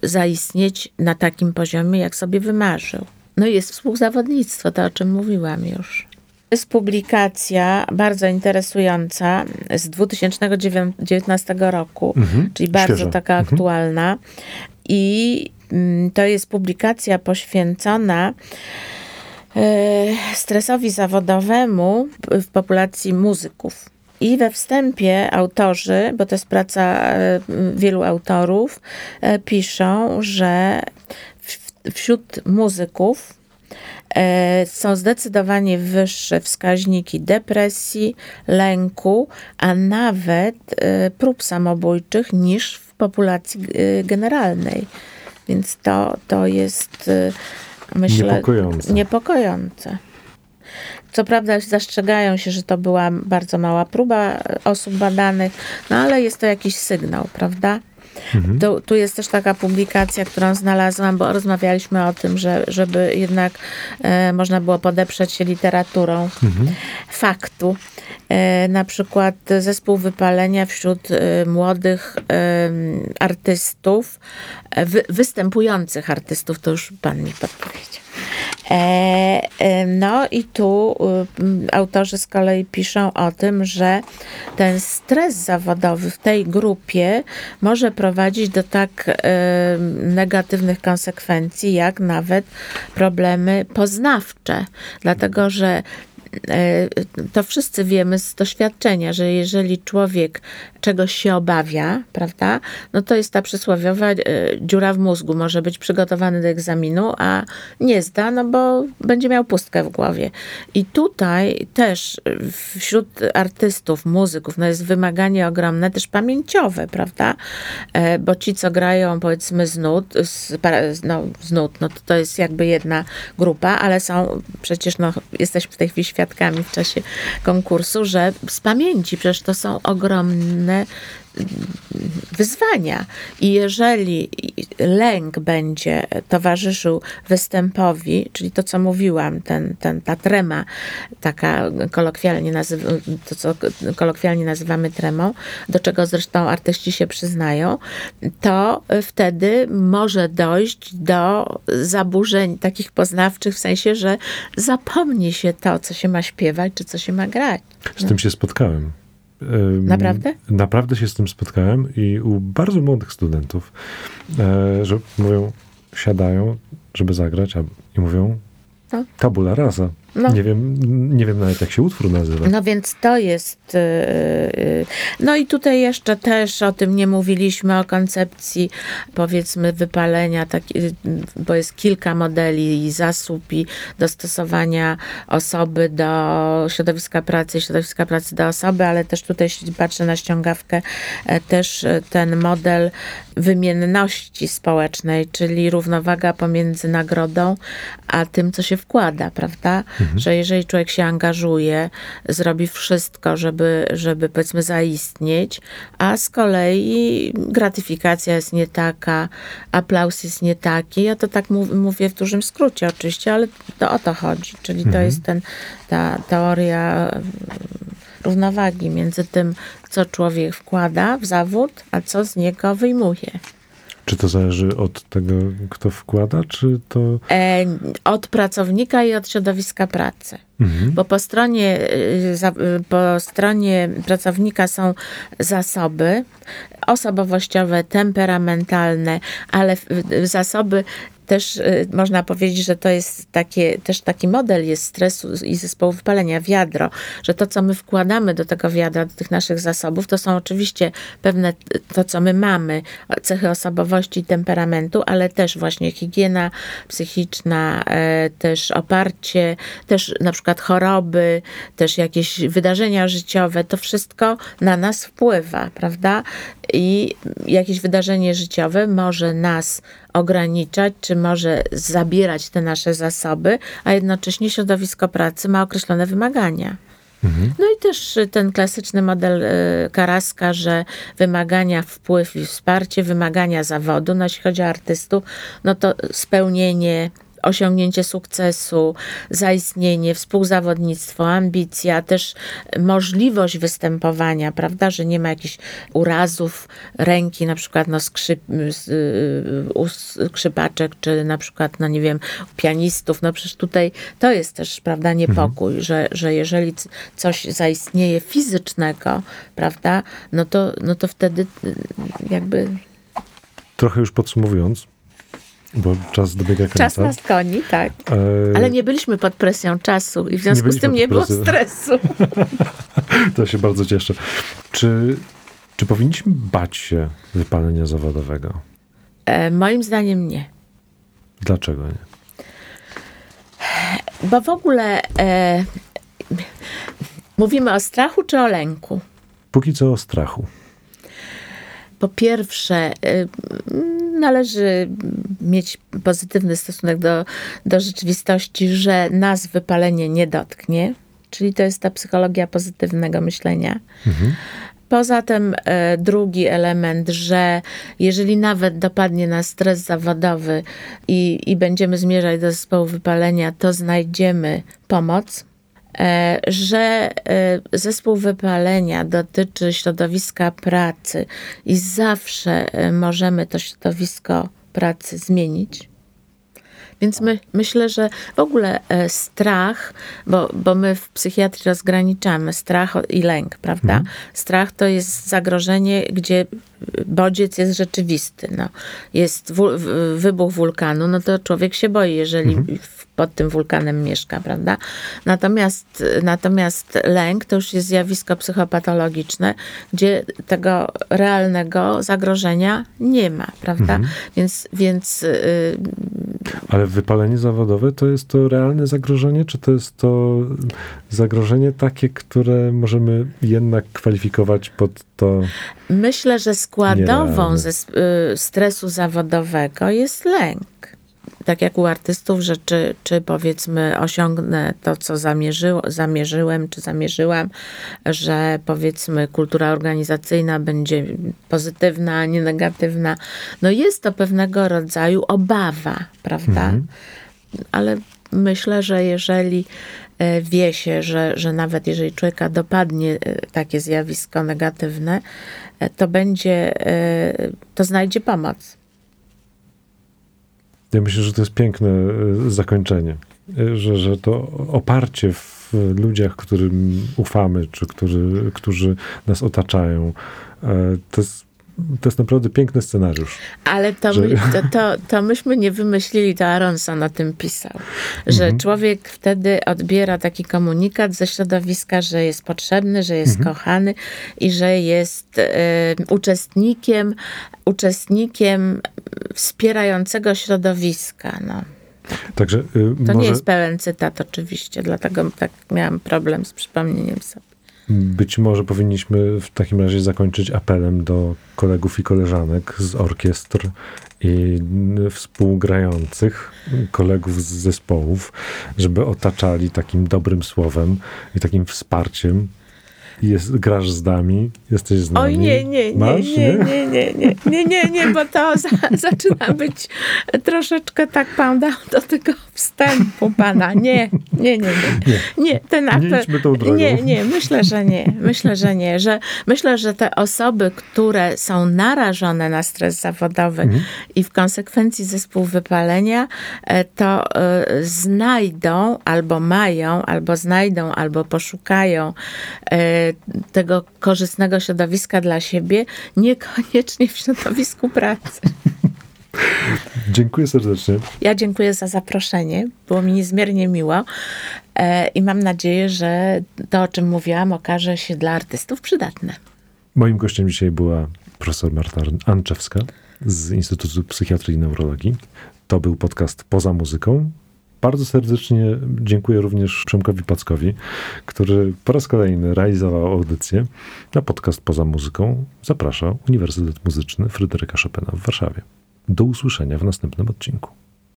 zaistnieć na takim poziomie, jak sobie wymarzył. No i jest współzawodnictwo, to o czym mówiłam już jest publikacja bardzo interesująca z 2019 roku, mhm, czyli bardzo świeżo. taka mhm. aktualna. I mm, to jest publikacja poświęcona e, stresowi zawodowemu w populacji muzyków. I we wstępie autorzy, bo to jest praca e, wielu autorów, e, piszą, że wśród muzyków są zdecydowanie wyższe wskaźniki depresji, lęku, a nawet e, prób samobójczych niż w populacji e, generalnej. Więc to, to jest, myślę, niepokojące. niepokojące. Co prawda zastrzegają się, że to była bardzo mała próba osób badanych, no ale jest to jakiś sygnał, prawda? Mhm. Tu, tu jest też taka publikacja, którą znalazłam, bo rozmawialiśmy o tym, że, żeby jednak e, można było podeprzeć się literaturą mhm. faktu. E, na przykład zespół wypalenia wśród e, młodych e, artystów, e, wy, występujących artystów, to już pan mi podpowiedział. E, no i tu y, autorzy z kolei piszą o tym, że ten stres zawodowy w tej grupie może prowadzić do tak e, negatywnych konsekwencji, jak nawet problemy poznawcze, dlatego że to wszyscy wiemy z doświadczenia, że jeżeli człowiek czegoś się obawia, prawda, no to jest ta przysłowiowa e, dziura w mózgu. Może być przygotowany do egzaminu, a nie zda, no bo będzie miał pustkę w głowie. I tutaj też wśród artystów, muzyków, no jest wymaganie ogromne, też pamięciowe, prawda, e, bo ci, co grają powiedzmy z nut, z, no, z nut, no to, to jest jakby jedna grupa, ale są przecież, no jesteśmy w tej chwili świadkami w czasie konkursu, że z pamięci, przecież to są ogromne wyzwania. I jeżeli lęk będzie towarzyszył występowi, czyli to, co mówiłam, ten, ten, ta trema, taka kolokwialnie nazywa, to, co kolokwialnie nazywamy tremą, do czego zresztą artyści się przyznają, to wtedy może dojść do zaburzeń takich poznawczych, w sensie, że zapomni się to, co się ma śpiewać, czy co się ma grać. Z tym się spotkałem. Naprawdę? Naprawdę się z tym spotkałem i u bardzo młodych studentów, e, że mówią, siadają, żeby zagrać, a, i mówią tabula rasa. No. Nie, wiem, nie wiem nawet, jak się utwór nazywa. No więc to jest. Y, y, no i tutaj jeszcze też o tym nie mówiliśmy, o koncepcji powiedzmy wypalenia, tak, bo jest kilka modeli i zasób i dostosowania osoby do środowiska pracy, środowiska pracy do osoby, ale też tutaj, jeśli patrzę na ściągawkę, e, też e, ten model wymienności społecznej, czyli równowaga pomiędzy nagrodą a tym, co się wkłada, prawda? Mhm. Że jeżeli człowiek się angażuje, zrobi wszystko, żeby, żeby powiedzmy zaistnieć, a z kolei gratyfikacja jest nie taka, aplauz jest nie taki. Ja to tak mów, mówię w dużym skrócie oczywiście, ale to o to chodzi. Czyli mhm. to jest ten, ta teoria równowagi między tym, co człowiek wkłada w zawód, a co z niego wyjmuje. Czy to zależy od tego, kto wkłada, czy to. E, od pracownika i od środowiska pracy. Mhm. Bo po stronie, y, y, po stronie pracownika są zasoby osobowościowe, temperamentalne, ale zasoby też y, można powiedzieć, że to jest takie, też taki model jest stresu i zespołu wypalenia, wiadro, że to, co my wkładamy do tego wiadra, do tych naszych zasobów, to są oczywiście pewne, to, co my mamy, cechy osobowości i temperamentu, ale też właśnie higiena psychiczna, e, też oparcie, też na przykład choroby, też jakieś wydarzenia życiowe, to wszystko na nas wpływa, prawda? I jakieś wydarzenie życiowe może nas ograniczać, czy może zabierać te nasze zasoby, a jednocześnie środowisko pracy ma określone wymagania. Mhm. No i też ten klasyczny model e, Karaska, że wymagania wpływ i wsparcie, wymagania zawodu, no jeśli chodzi o artystów, no to spełnienie osiągnięcie sukcesu, zaistnienie, współzawodnictwo, ambicja, też możliwość występowania, prawda, że nie ma jakichś urazów ręki, na przykład no, skrzyp, skrzypaczek, czy na przykład, no nie wiem, pianistów, no przecież tutaj to jest też, prawda, niepokój, mhm. że, że jeżeli coś zaistnieje fizycznego, prawda, no to, no to wtedy jakby... Trochę już podsumowując, bo czas dobiega końca. Czas nas koni, tak. E... Ale nie byliśmy pod presją czasu i w związku z tym nie było stresu. to się bardzo cieszę. Czy, czy powinniśmy bać się wypalenia zawodowego? E, moim zdaniem nie. Dlaczego nie? Bo w ogóle e, mówimy o strachu czy o lęku? Póki co o strachu. Po pierwsze, y, należy mieć pozytywny stosunek do, do rzeczywistości, że nas wypalenie nie dotknie, czyli to jest ta psychologia pozytywnego myślenia. Mhm. Poza tym e, drugi element, że jeżeli nawet dopadnie nas stres zawodowy i, i będziemy zmierzać do zespołu wypalenia, to znajdziemy pomoc że e, zespół wypalenia dotyczy środowiska pracy i zawsze e, możemy to środowisko pracy zmienić. Więc my, myślę, że w ogóle strach, bo, bo my w psychiatrii rozgraniczamy strach i lęk, prawda? Mhm. Strach to jest zagrożenie, gdzie bodziec jest rzeczywisty. No. Jest wybuch wulkanu, no to człowiek się boi, jeżeli mhm pod tym wulkanem mieszka, prawda? Natomiast, natomiast lęk to już jest zjawisko psychopatologiczne, gdzie tego realnego zagrożenia nie ma, prawda? Mhm. Więc, więc y, ale wypalenie zawodowe to jest to realne zagrożenie, czy to jest to zagrożenie takie, które możemy jednak kwalifikować pod to? Myślę, że składową ze y, stresu zawodowego jest lęk tak jak u artystów, że czy, czy powiedzmy osiągnę to, co zamierzyło, zamierzyłem, czy zamierzyłam, że powiedzmy kultura organizacyjna będzie pozytywna, a nie negatywna. No jest to pewnego rodzaju obawa, prawda? Mhm. Ale myślę, że jeżeli e, wie się, że, że nawet jeżeli człowieka dopadnie e, takie zjawisko negatywne, e, to będzie, to znajdzie pomoc. Ja myślę, że to jest piękne e, zakończenie, E, że, że to oparcie w ludziach, którym ufamy, czy którzy, którzy nas otaczają, e, to jest, to jest naprawdę piękny scenariusz. Ale to, Że- my, to, to, to myśmy nie wymyślili, to Aronson o tym pisał, że człowiek wtedy odbiera taki komunikat ze środowiska, że jest potrzebny, że jest kochany i że jest e, uczestnikiem, uczestnikiem wspierającego środowiska. No. Także e, To może nie jest pełen cytat oczywiście, dlatego tak miałam problem z przypomnieniem sobie. Być może powinniśmy w takim razie zakończyć apelem do kolegów i koleżanek z orkiestr i współgrających, kolegów z zespołów, żeby otaczali takim dobrym słowem i takim wsparciem. Jest, grasz z nami, jesteś z nami. Oj, nie, nie, nie, Masz, nie, nie, nie, nie, nie, nie, nie, bo to za, zaczyna być troszeczkę tak pan dał do tego wstępu pana. Nie, nie, nie, nie. Nie, ten apel. Nie, nie, myślę, że nie. Myślę, że nie. Że, myślę, że te osoby, które są narażone na stres zawodowy Mhm. i w konsekwencji zespół wypalenia, e, to e, znajdą albo mają, albo znajdą, albo poszukają e, tego korzystnego środowiska dla siebie, niekoniecznie w środowisku pracy. Dziękuję serdecznie. Ja dziękuję za zaproszenie. Było mi niezmiernie miło e, i mam nadzieję, że to, o czym mówiłam, okaże się dla artystów przydatne. Moim gościem dzisiaj była profesor Marta Anczewska z Instytutu Psychiatrii i Neurologii. To był podcast Poza Muzyką. Bardzo serdecznie dziękuję również Przemkowi Packowi, który po raz kolejny realizował audycję na podcast Poza Muzyką. Zapraszał Uniwersytet Muzyczny Fryderyka Chopina w Warszawie. Do usłyszenia w następnym odcinku.